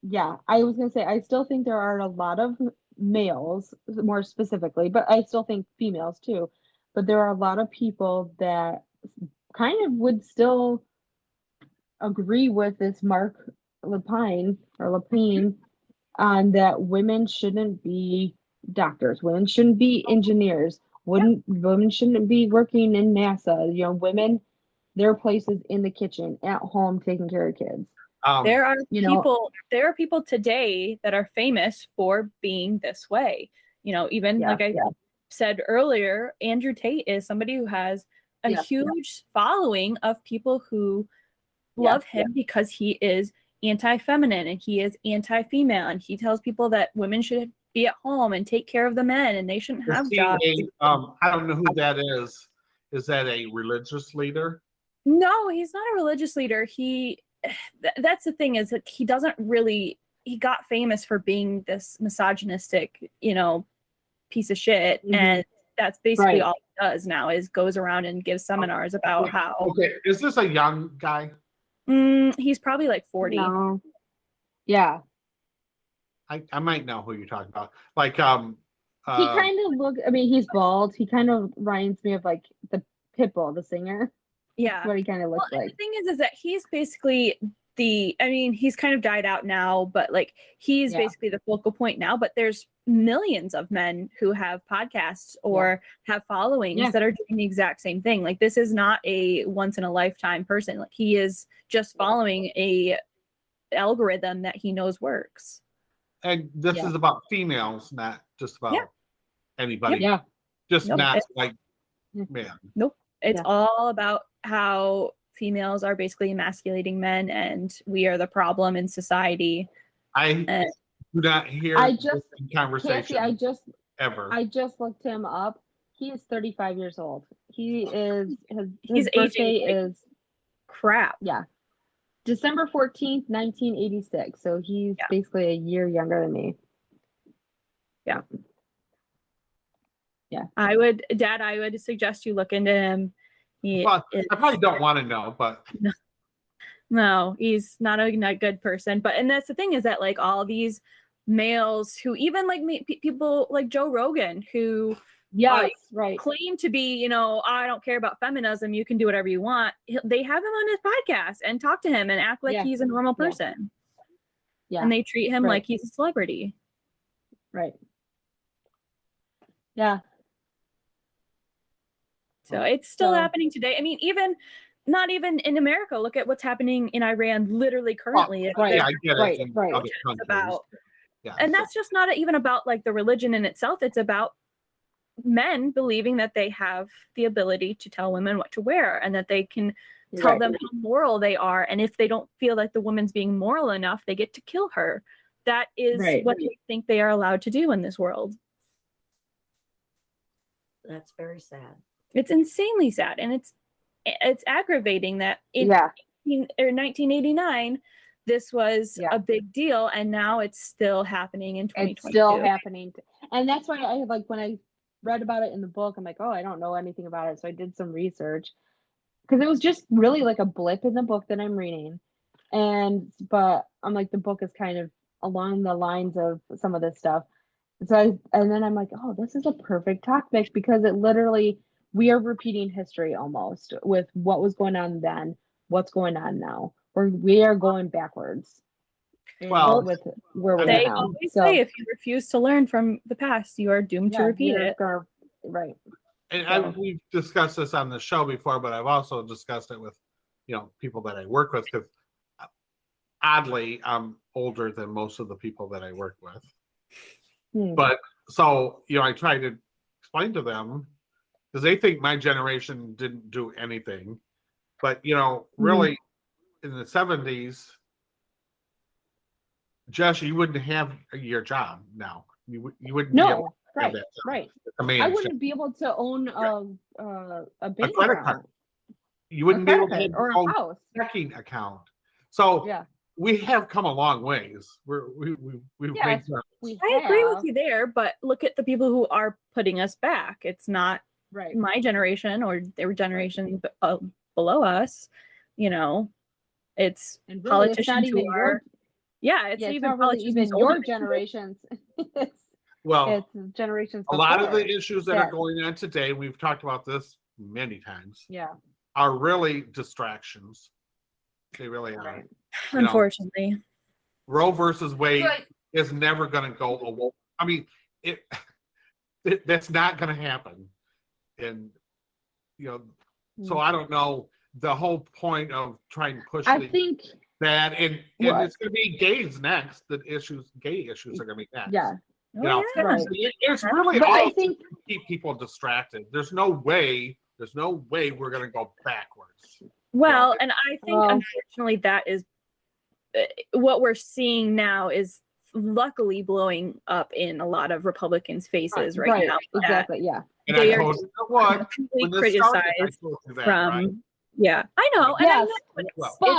yeah, I was gonna say I still think there are a lot of males more specifically, but I still think females too. But there are a lot of people that kind of would still agree with this Marc Lépine or Lépine mm-hmm. on that women shouldn't be doctors, women shouldn't be oh. engineers, wouldn't women shouldn't be working in NASA. You know, women, their place is in the kitchen, at home, taking care of kids. um, There are you know- people. there are people today that are famous for being this way. You know, even Yeah, like I yeah. said earlier, Andrew Tate is somebody who has a Yeah, yeah. huge following of people who Yeah, love him because he is anti-feminine and he is anti-female and he tells people that women should be at home and take care of the men and they shouldn't have jobs. a- um, I don't know who that is. Is that a religious leader? No, he's not a religious leader. He <sighs> th- that's the thing is that he doesn't really he got famous for being this misogynistic, you know, piece of shit Mhm. and that's basically Right. all he does now is goes around and gives seminars about how Okay, is this a young guy? mm, he's probably like 40. No. Yeah. I, I might know who you're talking about. Like um, He uh, kind of look I mean, he's bald. He kind of reminds me of like the Pitbull, the singer. Yeah. What he kind of Well, looks and like. the thing is, is that he's basically the. I mean, he's kind of died out now, but like he's Yeah. basically the focal point now. But there's millions of men who have podcasts or have followings Yeah. that are doing the exact same thing. Like this is not a once in a lifetime person. Like he is just following a algorithm that he knows works. and this Yeah. is about females, not just about anybody. Yeah. Just Nope, not it's- like man nope It's Yeah. all about how females are basically emasculating men, and we are the problem in society. I Uh, do not hear I this just- in conversation Cassie, I just ever. I just looked him up. He is 35 years old. He is his, He's his aging birthday like- is Crap. yeah. December 14th, 1986. So he's Yeah. basically a year younger than me. Yeah. Yeah. I would, Dad, I would suggest you look into him. He Well, I probably don't want to know, but no, he's not a, not good person. But and that's the thing is that like all these males who even like me, pe- people like Joe Rogan who Yes, right. claim to be, you know, I don't care about feminism. You can do whatever you want. They have him on his podcast and talk to him and act like Yeah. he's a normal Yeah. person. Yeah. And they treat him Right. like he's a celebrity. Right. Yeah. So it's still So- happening today. I mean, even not even in America. Look at what's happening in Iran literally currently. right, yeah, I get right, it. in right. other It's countries. about yeah. and that's just not even about like the religion in itself it's about men believing that they have the ability to tell women what to wear and that they can tell right. them how moral they are and if they don't feel like the woman's being moral enough they get to kill her that is Right. what they think they are allowed to do in this world That's very sad. It's insanely sad and it's it's aggravating that in yeah. 18 or 1989 this was Yeah. a big deal and now it's still happening in It's 2022 still happening. And that's why I like when I read about it in the book, I'm like, oh, I don't know anything about it. So I did some research because it was just really like a blip in the book that I'm reading. And but I'm like, the book is kind of along the lines of some of this stuff. So I and then I'm like, oh, this is a perfect topic because it literally we are repeating history almost with what was going on then, what's going on now. Or we are going backwards. Well, with where we're They now. always So, say if you refuse to learn from the past, you are doomed to repeat it. gonna- right. And I, we've discussed this on the show before, but I've also discussed it with, you know, people that I work with because oddly, I'm older than most of the people that I work with. Hmm. But so, you know, I try to explain to them because they think my generation didn't do anything. But, you know, Mm-hmm. really in the 70s, Josh, you wouldn't have your job now. You, would- you wouldn't be able No, have right, that right. A I managed job. wouldn't be able to own a a, a bank credit card. account, You wouldn't be able to or own a house. checking account. So Yeah, we have come a long ways. We're we we we've Yeah, made we I agree with you there, but look at the people who are putting us back. It's not Right. my generation or their generation b- uh, below us. You know, it's And really, politicians even who your are yeah, it's yeah, it's even really politicians even your generations. <laughs> it's well it's generations. a lot of the issues that are going on today, we've talked about this many times, Yeah. are really distractions. They really are. Right. You know, Unfortunately, Roe versus Wade But- is never going to go away. I mean, it, <laughs> it that's not going to happen. And you know, so Mm. I don't know the whole point of trying to push I the, think that and, and What? it's going to be gays next. The issues, gay issues, are going to be next. yeah, You Oh, know, yeah. Right. it's really but all I think to keep people distracted. There's no way. There's no way we're going to go backwards. Well, and I think Well- unfortunately that is uh, what we're seeing now is luckily blowing up in a lot of Republicans' faces right, right, now. that exactly. Yeah, And They I are told you what completely when this started, I criticized that, from right? yeah, I know, and I Yes, know it's, Well, but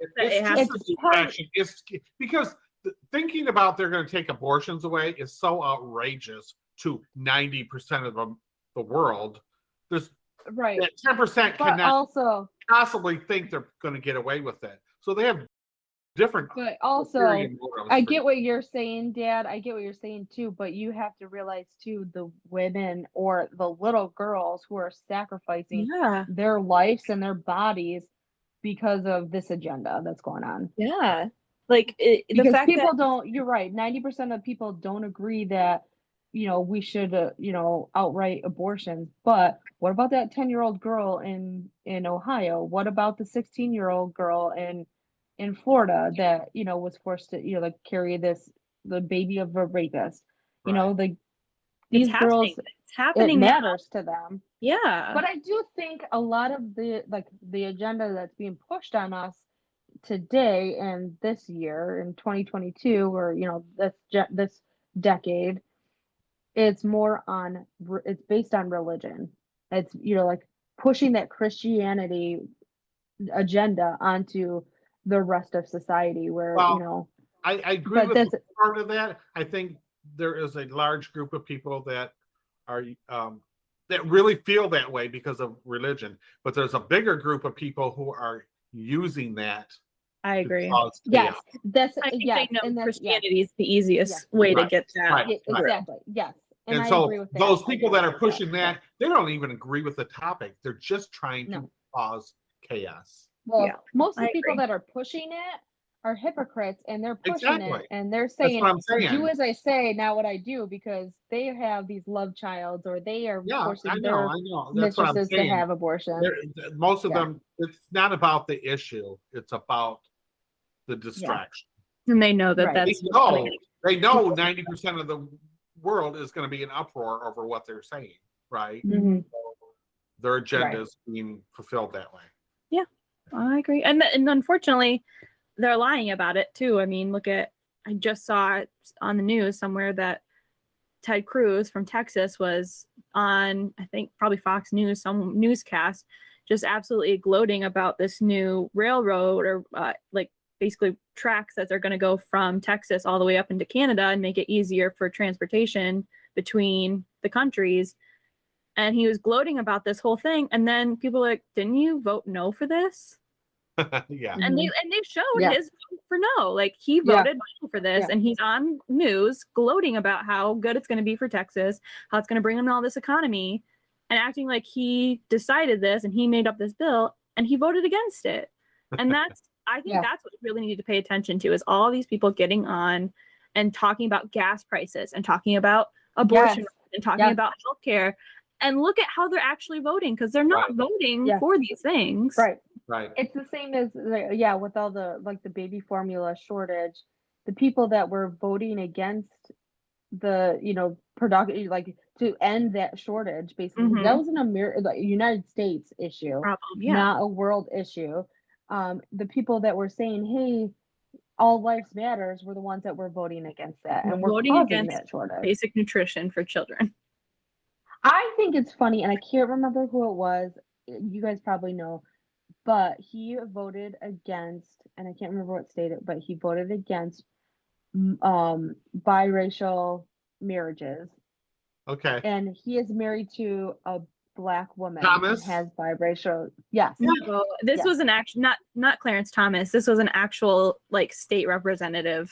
it's that It's it has just to be. It's because thinking about they're going to take abortions away is so outrageous to 90% of the, the world. There's right. 10% But cannot also, possibly think they're going to get away with it. So they have different but <laughs> also, I get what you're saying, Dad. I get what you're saying too, but you have to realize too the women or the little girls who are sacrificing yeah, their lives and their bodies because of this agenda that's going on. yeah. Like it, the Because fact people that don't, you're right, 90% of people don't agree that, you know, we should, uh, you know, outright abortions. But what about that 10 year old girl in, in Ohio? What about the 16 year old girl in, in Florida that, you know, was forced to, you know, like carry this, the baby of a rapist? You know, the, these it's girls, happening. It's it happening now. matters to them. Yeah. But I do think a lot of the like the agenda that's being pushed on us today and this year in 2022 or you know this this decade it's more on it's based on religion it's you know like pushing that christianity agenda onto the rest of society where Well, you know I, I agree but with this part of that. I think there is a large group of people that are um, that really feel that way because of religion, but there's a bigger group of people who are using that. I agree. cause yes that's I think yes they know and that's yes, Christianity is the easiest way to get that. right. yeah, right. exactly yes and, And, I so agree with that. those people that are pushing yeah. that, they don't even agree with the topic. They're just trying to cause chaos. Well, Yeah, most of I the people agree. that are pushing it are hypocrites and they're pushing Exactly. it and they're That's saying, I'm saying. do as I say, not what I do, because they have these love childs or they are Yeah, forcing I know, their I know. That's what I'm mistresses to saying. have abortion. They're- th- most of Yeah. them, it's not about the issue. It's about the distraction. And they know that Right. that's They what's know, gonna- they know 90% of the world is going to be an uproar over what they're saying, right? Mhm. Their agenda is being fulfilled that way. I agree. And and unfortunately, they're lying about it too. I mean, look at I just saw it on the news somewhere that Ted Cruz from Texas was on I think probably Fox News some newscast just absolutely gloating about this new railroad or uh, like basically tracks that they're going to go from Texas all the way up into Canada and make it easier for transportation between the countries and he was gloating about this whole thing and then people like didn't you vote no for this <laughs> yeah. and they mm-hmm. and they showed Yeah. his vote for no like he voted no for this Yeah. and he's on news gloating about how good it's going to be for texas how it's going to bring in all this economy and acting like he decided this and he made up this bill and he voted against it. And <laughs> that's I think Yeah. that's what we really need to pay attention to is all these people getting on and talking about gas prices and talking about abortion Yes. and talking Yes. about healthcare and look at how they're actually voting because they're not Right. voting Yeah. for these things. Right. Right. It's the same as the- yeah, with all the like the baby formula shortage, the people that were voting against the you know production like to end that shortage basically that Mhm. was an Amer- like, United States issue, Problem. Yeah. not a world issue. Um, the people that were saying, "Hey, all lives matters," were the ones that were voting against that Were and were voting causing against that shortage. Basic nutrition for children. I think it's funny, and I can't remember who it was. You guys probably know, but he voted against, and I can't remember what state it, but he voted against um biracial marriages, Okay. and he is married to a black woman Thomas? has biracial. Yes, No, this Yeah. was an actual not not Clarence Thomas. This was an actual like state representative,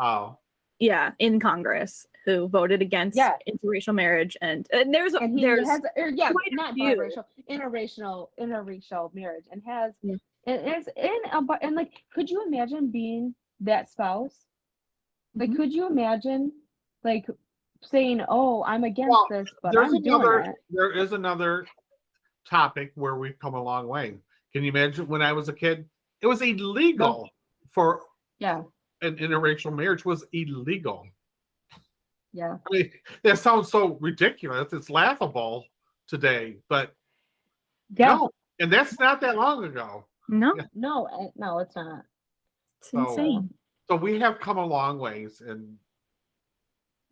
Oh. Yeah, in Congress who voted against Yeah. interracial marriage and, and there's a and he there's has, or, yeah, quite a not few. biracial, interracial, interracial marriage, and has, Yeah. and is in, a, and like, could you imagine being that spouse? Like, Mhm. could you imagine, like, saying, "Oh, I'm against Well, this, but There's I'm doing another. it." There is another topic where we've come a long way. Can you imagine when I was a kid? It was illegal for Yeah, an interracial marriage was illegal. yeah, I mean, that sounds so ridiculous. It's laughable today, but yeah. no, and that's not that long ago. no, Yeah. No, eh, no, it's not. it's So- insane. So we have come a long ways, and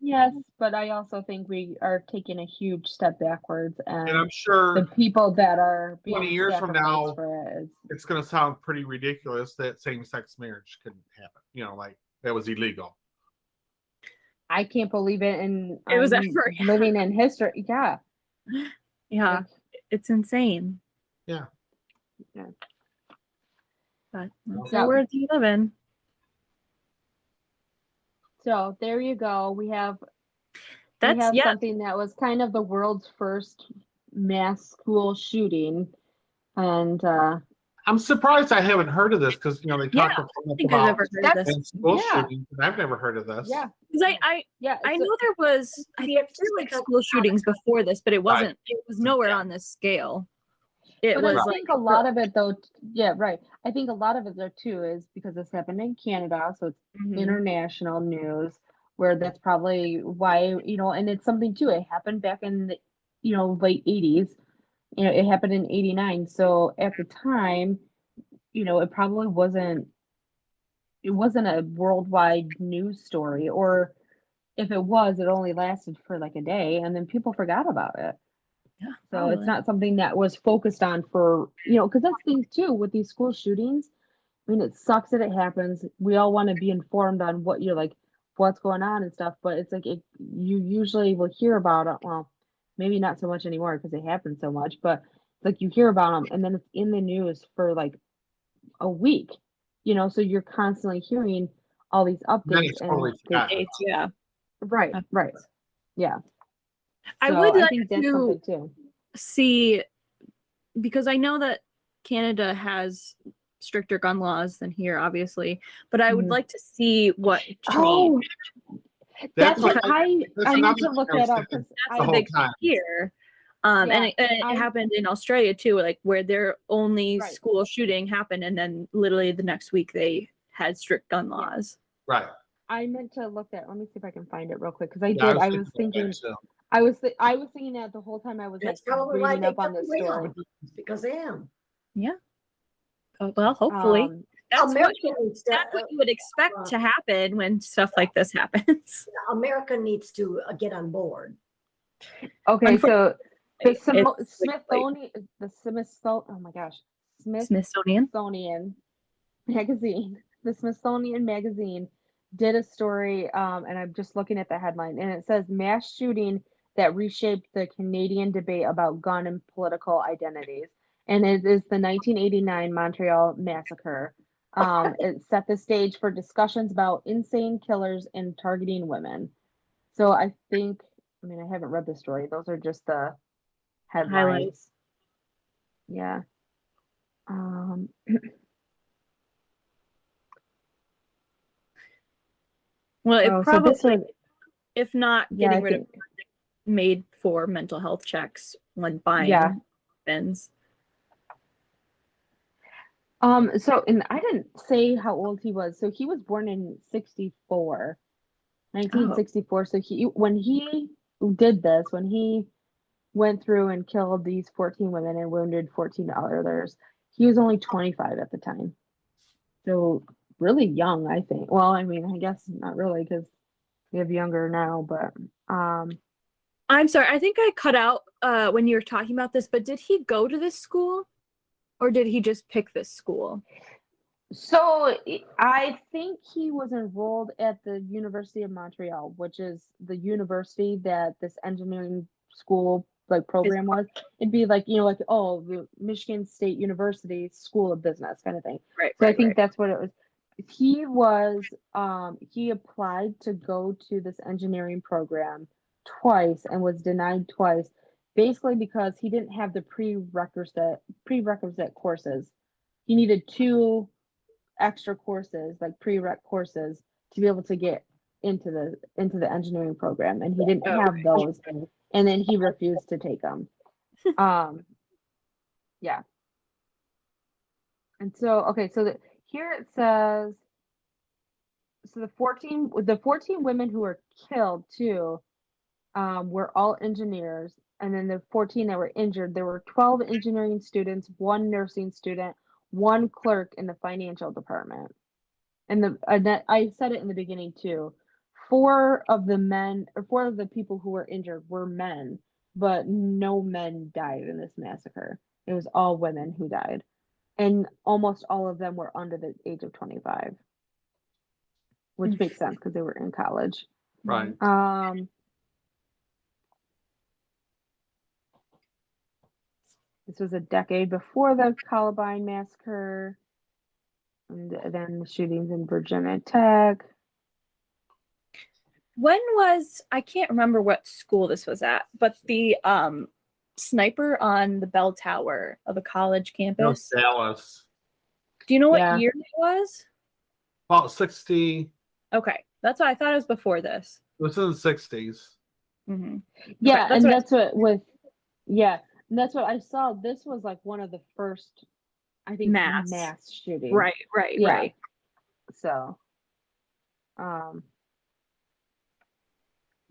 Yes, but I also think we are taking a huge step backwards, and and I'm sure the people that are being 20 years from now, it is it's going to sound pretty ridiculous that same-sex marriage couldn't happen. You know, like that was illegal. I can't believe it. And It was I'm ever- living in history. Yeah. Yeah, like, it's insane. Yeah. Yeah. But that's Yeah. the world you live in. So there you go. We have we That's have yeah. something that was kind of the world's first mass school shooting, and uh, I'm surprised I haven't heard of this because you know they talk Yeah, so I much think I've about never heard of this. school Yeah. shootings, and I've never heard of this. yeah, Because I, I yeah. I it's know there was I Yeah, think just there like school shootings before this, but it wasn't. It was nowhere Yeah. on this scale. It But was I like think a lot of it, though, yeah, right. I think a lot of it, though, too, is because this happened in Canada, so it's Mhm. international news, where that's probably why, you know, and it's something too. It happened back in the, you know, late 80s. You know, it happened in 89. So at the time, you know, it probably wasn't, it wasn't a worldwide news story, or if it was, it only lasted for like a day and then people forgot about it. Yeah, So it's not something that was focused on for, you know, because that's the thing too with these school shootings. I mean, it sucks that it happens. We all want to be informed on what you're like, what's going on and stuff, but it's like it, you usually will hear about it. Well, maybe not so much anymore because it happens so much, but like you hear about them and then it's in the news for like a week, you know, so you're constantly hearing all these updates. Then it's totally they- forgotten. Yeah. right, right. Yeah. I So would like think that's to something too. see because I know that Canada has stricter gun laws than here, obviously, but I would Mhm. like to see what changed. Oh, that's what what I, that's I need to look thing that up because. That's the a big time. thing here. Um, and it, and it I- happened in Australia too, like where their only Right. school shooting happened, and then literally the next week they had strict gun laws. Right. I meant to look that. Let me see if I can find it real quick because I Yeah, did. I was about that thinking. too. I was. Th- I was thinking that the whole time I was That's like probably reading they up on this story. the guns, because they am. Oh, well, hopefully Um, that's what America you, needs to, that's what uh, you would expect uh, to happen when stuff like this happens. <laughs> America needs to uh, get on board. okay, so the It's Smo- like- Smithsonian, the Smithsonian. Oh my gosh, Smith Smithsonian. Smithsonian magazine, the Smithsonian magazine did a story, um, and I'm just looking at the headline, and it says mass shooting that reshaped the Canadian debate about gun and political identities. And it is the 1989 Montreal massacre. Um, it set the stage for discussions about insane killers and targeting women. So I think, I mean, I haven't read the story. Those are just the headlines. Highlights. Yeah. Um, <clears throat> Well, it oh, probably, this one, if not getting I rid of made for mental health checks when buying Yeah. bins. Um, so, and I didn't say how old he was. So he was born in 64, 1964. So he, when he did this, when he went through and killed these 14 women and wounded 14 others, he was only 25 at the time. So really young, I think. Well, I mean, I guess not really because we have younger now, but um, I'm sorry, I think I cut out uh, when you were talking about this, but did he go to this school or did he just pick this school? So i- think he was enrolled at the University of Montreal, which is the university that this engineering school like program was. It'd be like, you know, like, oh, the Michigan State University School of Business kind of thing. Right. So I think right. that's what it was. He was um he applied to go to this engineering program twice and was denied twice, basically because he didn't have the prerequisite prerequisite courses. He needed two extra courses, like prereq courses, to be able to get into the into the engineering program, and he didn't Oh, have those, and then he refused to take them. <laughs> um, yeah. And so, okay, so the, here it says, so the fourteen the fourteen women who were killed too, um, were all engineers, and then the fourteen that were injured, there were twelve engineering students, one nursing student, one clerk in the financial department. And the and that, I said it in the beginning too. Four of the men or four of the people who were injured were men, but no men died in this massacre. It was all women who died. And almost all of them were under the age of 25. Which makes sense because they were in college. Right. Um, this was a decade before the Columbine massacre, and then the shootings in Virginia Tech. When was I can't remember what school this was at, but the um sniper on the bell tower of a college No, campus. Dallas. Do you know what Yeah. year it was? About 60, Okay, that's why I thought it was before this. It was in the 60s. hmm Yeah, that's and what I- that's what with yeah, and that's what I saw. This was like one of the first, I think, Mass. mass shootings. Right, right, Yeah. right. So, um,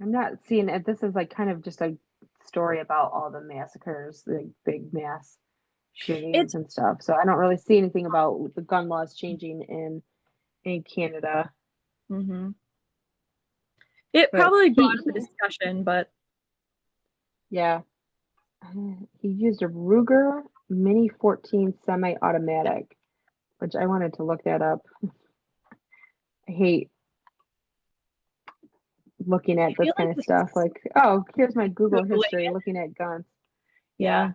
I'm not seeing it. This is like kind of just a story about all the massacres, the big mass shootings It's- and stuff. So I don't really see anything about the gun laws changing in in Canada. Mm-hmm. It But probably he- brought up a discussion, but Yeah. <sighs> He used a Ruger Mini 14 semi-automatic, which I wanted to look that up. <laughs> I hate looking at this like kind of stuff. Like, oh, here's my Google history looking at guns. yeah.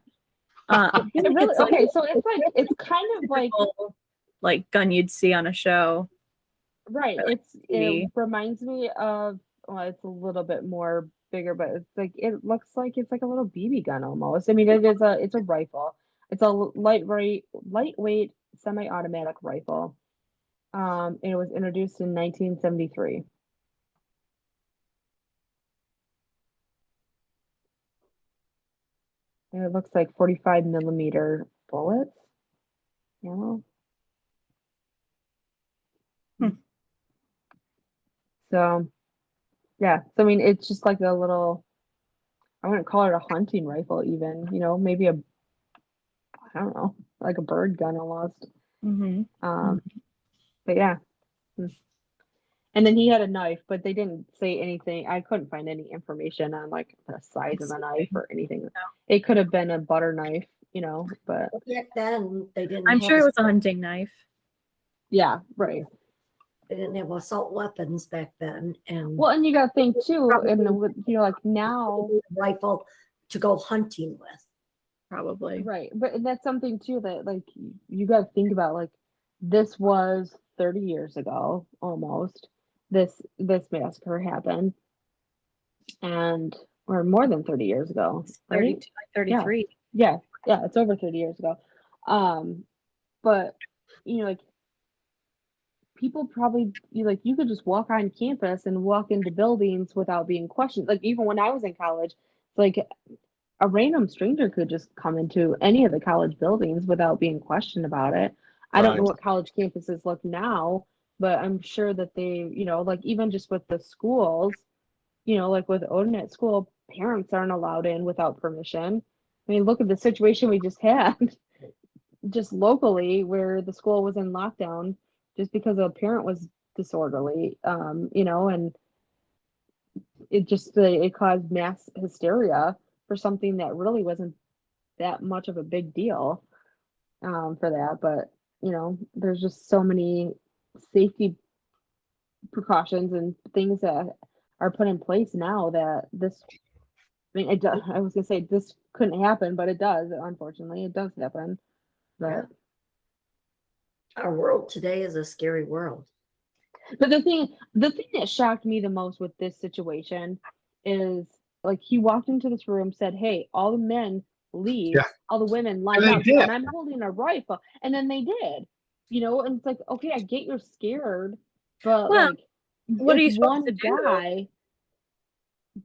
Uh, <laughs> really, like okay, so it's like it's kind of like like gun you'd see on a show. right. like, It's it reminds me of well, it's a little bit more bigger, but it's like it looks like it's like a little BB gun almost. I mean, it is a it's a rifle. It's a lightweight lightweight semi-automatic rifle. Um, and it was introduced in 1973. And it looks like 45 millimeter bullets. Ammo. Hmm. So, yeah. So I mean, it's just like a little. I wouldn't call it a hunting rifle, even. You know, maybe a. I don't know, like a bird gun almost. hmm Um, but yeah. And then he had a knife, but they didn't say anything. I couldn't find any information on like the size of the knife or anything. It could have been a butter knife, you know, but Back then, they didn't. I'm sure it was a hunting knife. yeah, right. They didn't have assault weapons back then, and Well, and you got to think too, and you know, like now, rifle to go hunting with. Probably. right? But that's something too that like you got to think about. Like this was 30 years ago, almost. This this massacre happened, and or more than 30 years ago. 32, Right? like 33. Yeah, yeah, it's over 30 years ago. Um, but you know, like people probably you like you could just walk on campus and walk into buildings without being questioned. Like even when I was in college, like a random stranger could just come into any of the college buildings without being questioned about it. I don't know what college campuses look now, but I'm sure that they, you know, like even just with the schools, you know, like with Odin at school, parents aren't allowed in without permission. I mean, look at the situation we just had, <laughs> just locally, where the school was in lockdown just because a parent was disorderly, um, you know, and it just it caused mass hysteria for something that really wasn't that much of a big deal um, for that. But you know, there's just so many safety precautions and things that are put in place now that this. I mean, it. I was gonna say this couldn't happen, but it does. Unfortunately, it does happen. But Our world today is a scary world. But the thing, the thing that shocked me the most with this situation is like he walked into this room, said, "Hey, all the men leave, Yeah. all the women line they up, did. and I'm holding a rifle." And then they did, you know. And it's like, okay, I get you're scared, but Well, like, what are if you supposed one to do? guy,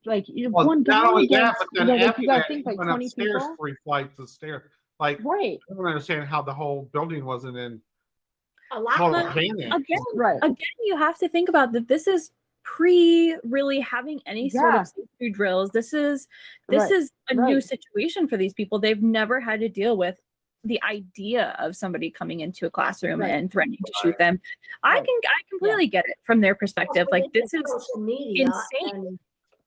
like, you Well, one guy not only that, against, but you then know, like, after you gotta that, think like went 20 upstairs people, three flights of stairs. Like right? I don't understand how the whole building wasn't in A lot total of. Again, Right. again, you have to think about that. This is pre really having any sort of safety drills. This is this Right, is a new situation for these people. They've never had to deal with the idea of somebody coming into a classroom Right. and threatening to shoot them. I can I completely get it from their perspective. Like this is insane. and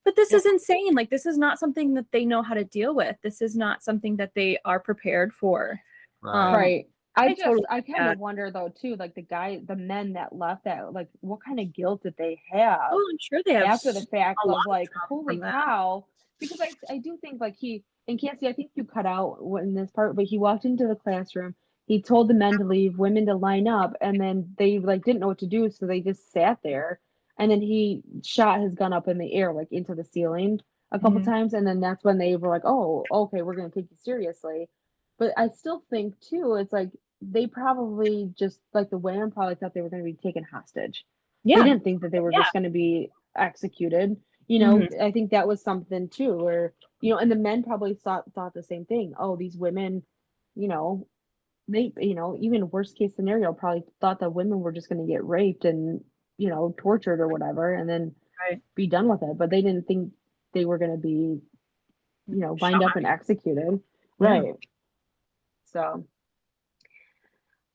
But this Yeah. is insane. Like this is not something that they know how to deal with. This is not something that they are prepared for. Right. Um, right. I I just totally I kind of wonder though too, like the guy, the men that left that, like, what kind of guilt did they have? Oh, I'm sure they have after the fact of lot of like holy cow because I, I do think like he and Cassie I think you cut out in this part but he walked into the classroom he told the men to leave women to line up and then they like didn't know what to do so they just sat there and then he shot his gun up in the air like into the ceiling a couple Mhm. times and then that's when they were like oh okay we're going to take you seriously but I still think too it's like they probably just like the women probably thought they were going to be taken hostage Yeah. they didn't think that they were Yeah. just going to be executed you know mm-hmm. i think that was something too where you know and the men probably thought thought the same thing oh these women you know they you know even worst case scenario probably thought that women were just going to get raped and you know tortured or whatever and then Right. be done with it but they didn't think they were going to be you know lined up and executed Yeah. right so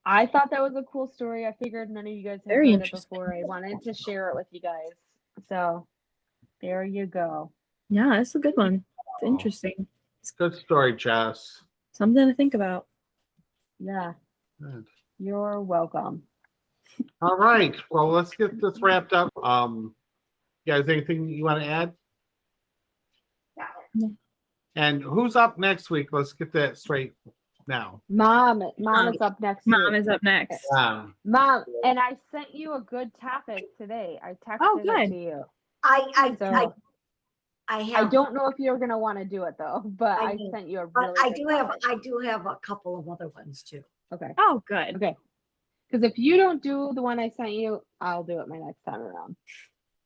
I thought that was a cool story. I figured none of you guys had Very heard it interesting. before. I wanted to share it with you guys. So there you go. Yeah, that's a good one. It's interesting. It's Good story, Jess. Something to think about. Yeah, Good. you're welcome. All right. Well, let's get this wrapped up. Um, you guys, anything you want to add? No. And who's up next week? Let's get that straight now. Mom, mom Um, is up next. Mom week. is up next. Um, Mom, and I sent you a good topic today. I texted Oh, it good. to you. I I So I, I I don't know if you're gonna want to do it though, <laughs> but I I, sent you a really. I good do have topic. I do have a couple of other ones too. Okay. Oh, good. Okay. Because if you don't do the one I sent you, I'll do it my next time around.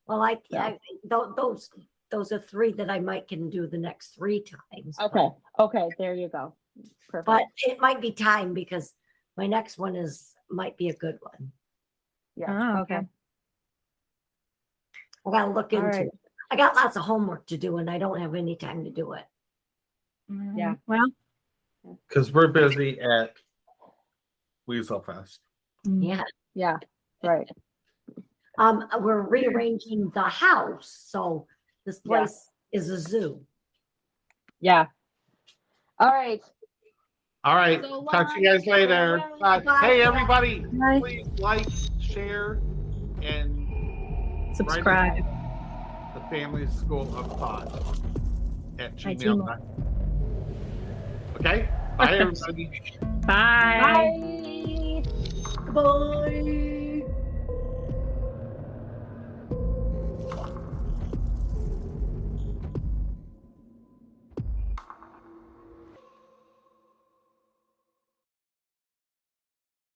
Well, I, Yeah. I tho- those those are three that I might can do the next three times. but- Okay. Okay. There you go. Perfect. But it might be time because my next one is might be a good one. yeah. Oh, okay. okay. I gotta look All into right. it. I got lots of homework to do and I don't have any time to do it. Yeah. Mm, Well, because we're busy at Weasel Fest. mm, Yeah. Yeah. Right. Um, we're rearranging the house, so this Yeah. place is a zoo. Yeah. All right. All right. So Talk to you guys later. Bye. Bye. Hey, everybody, Bye. please like, share, and subscribe. the Family School of Thought at At gmail. Gmail. Okay. Bye, <laughs> everybody. Bye. Bye. Bye.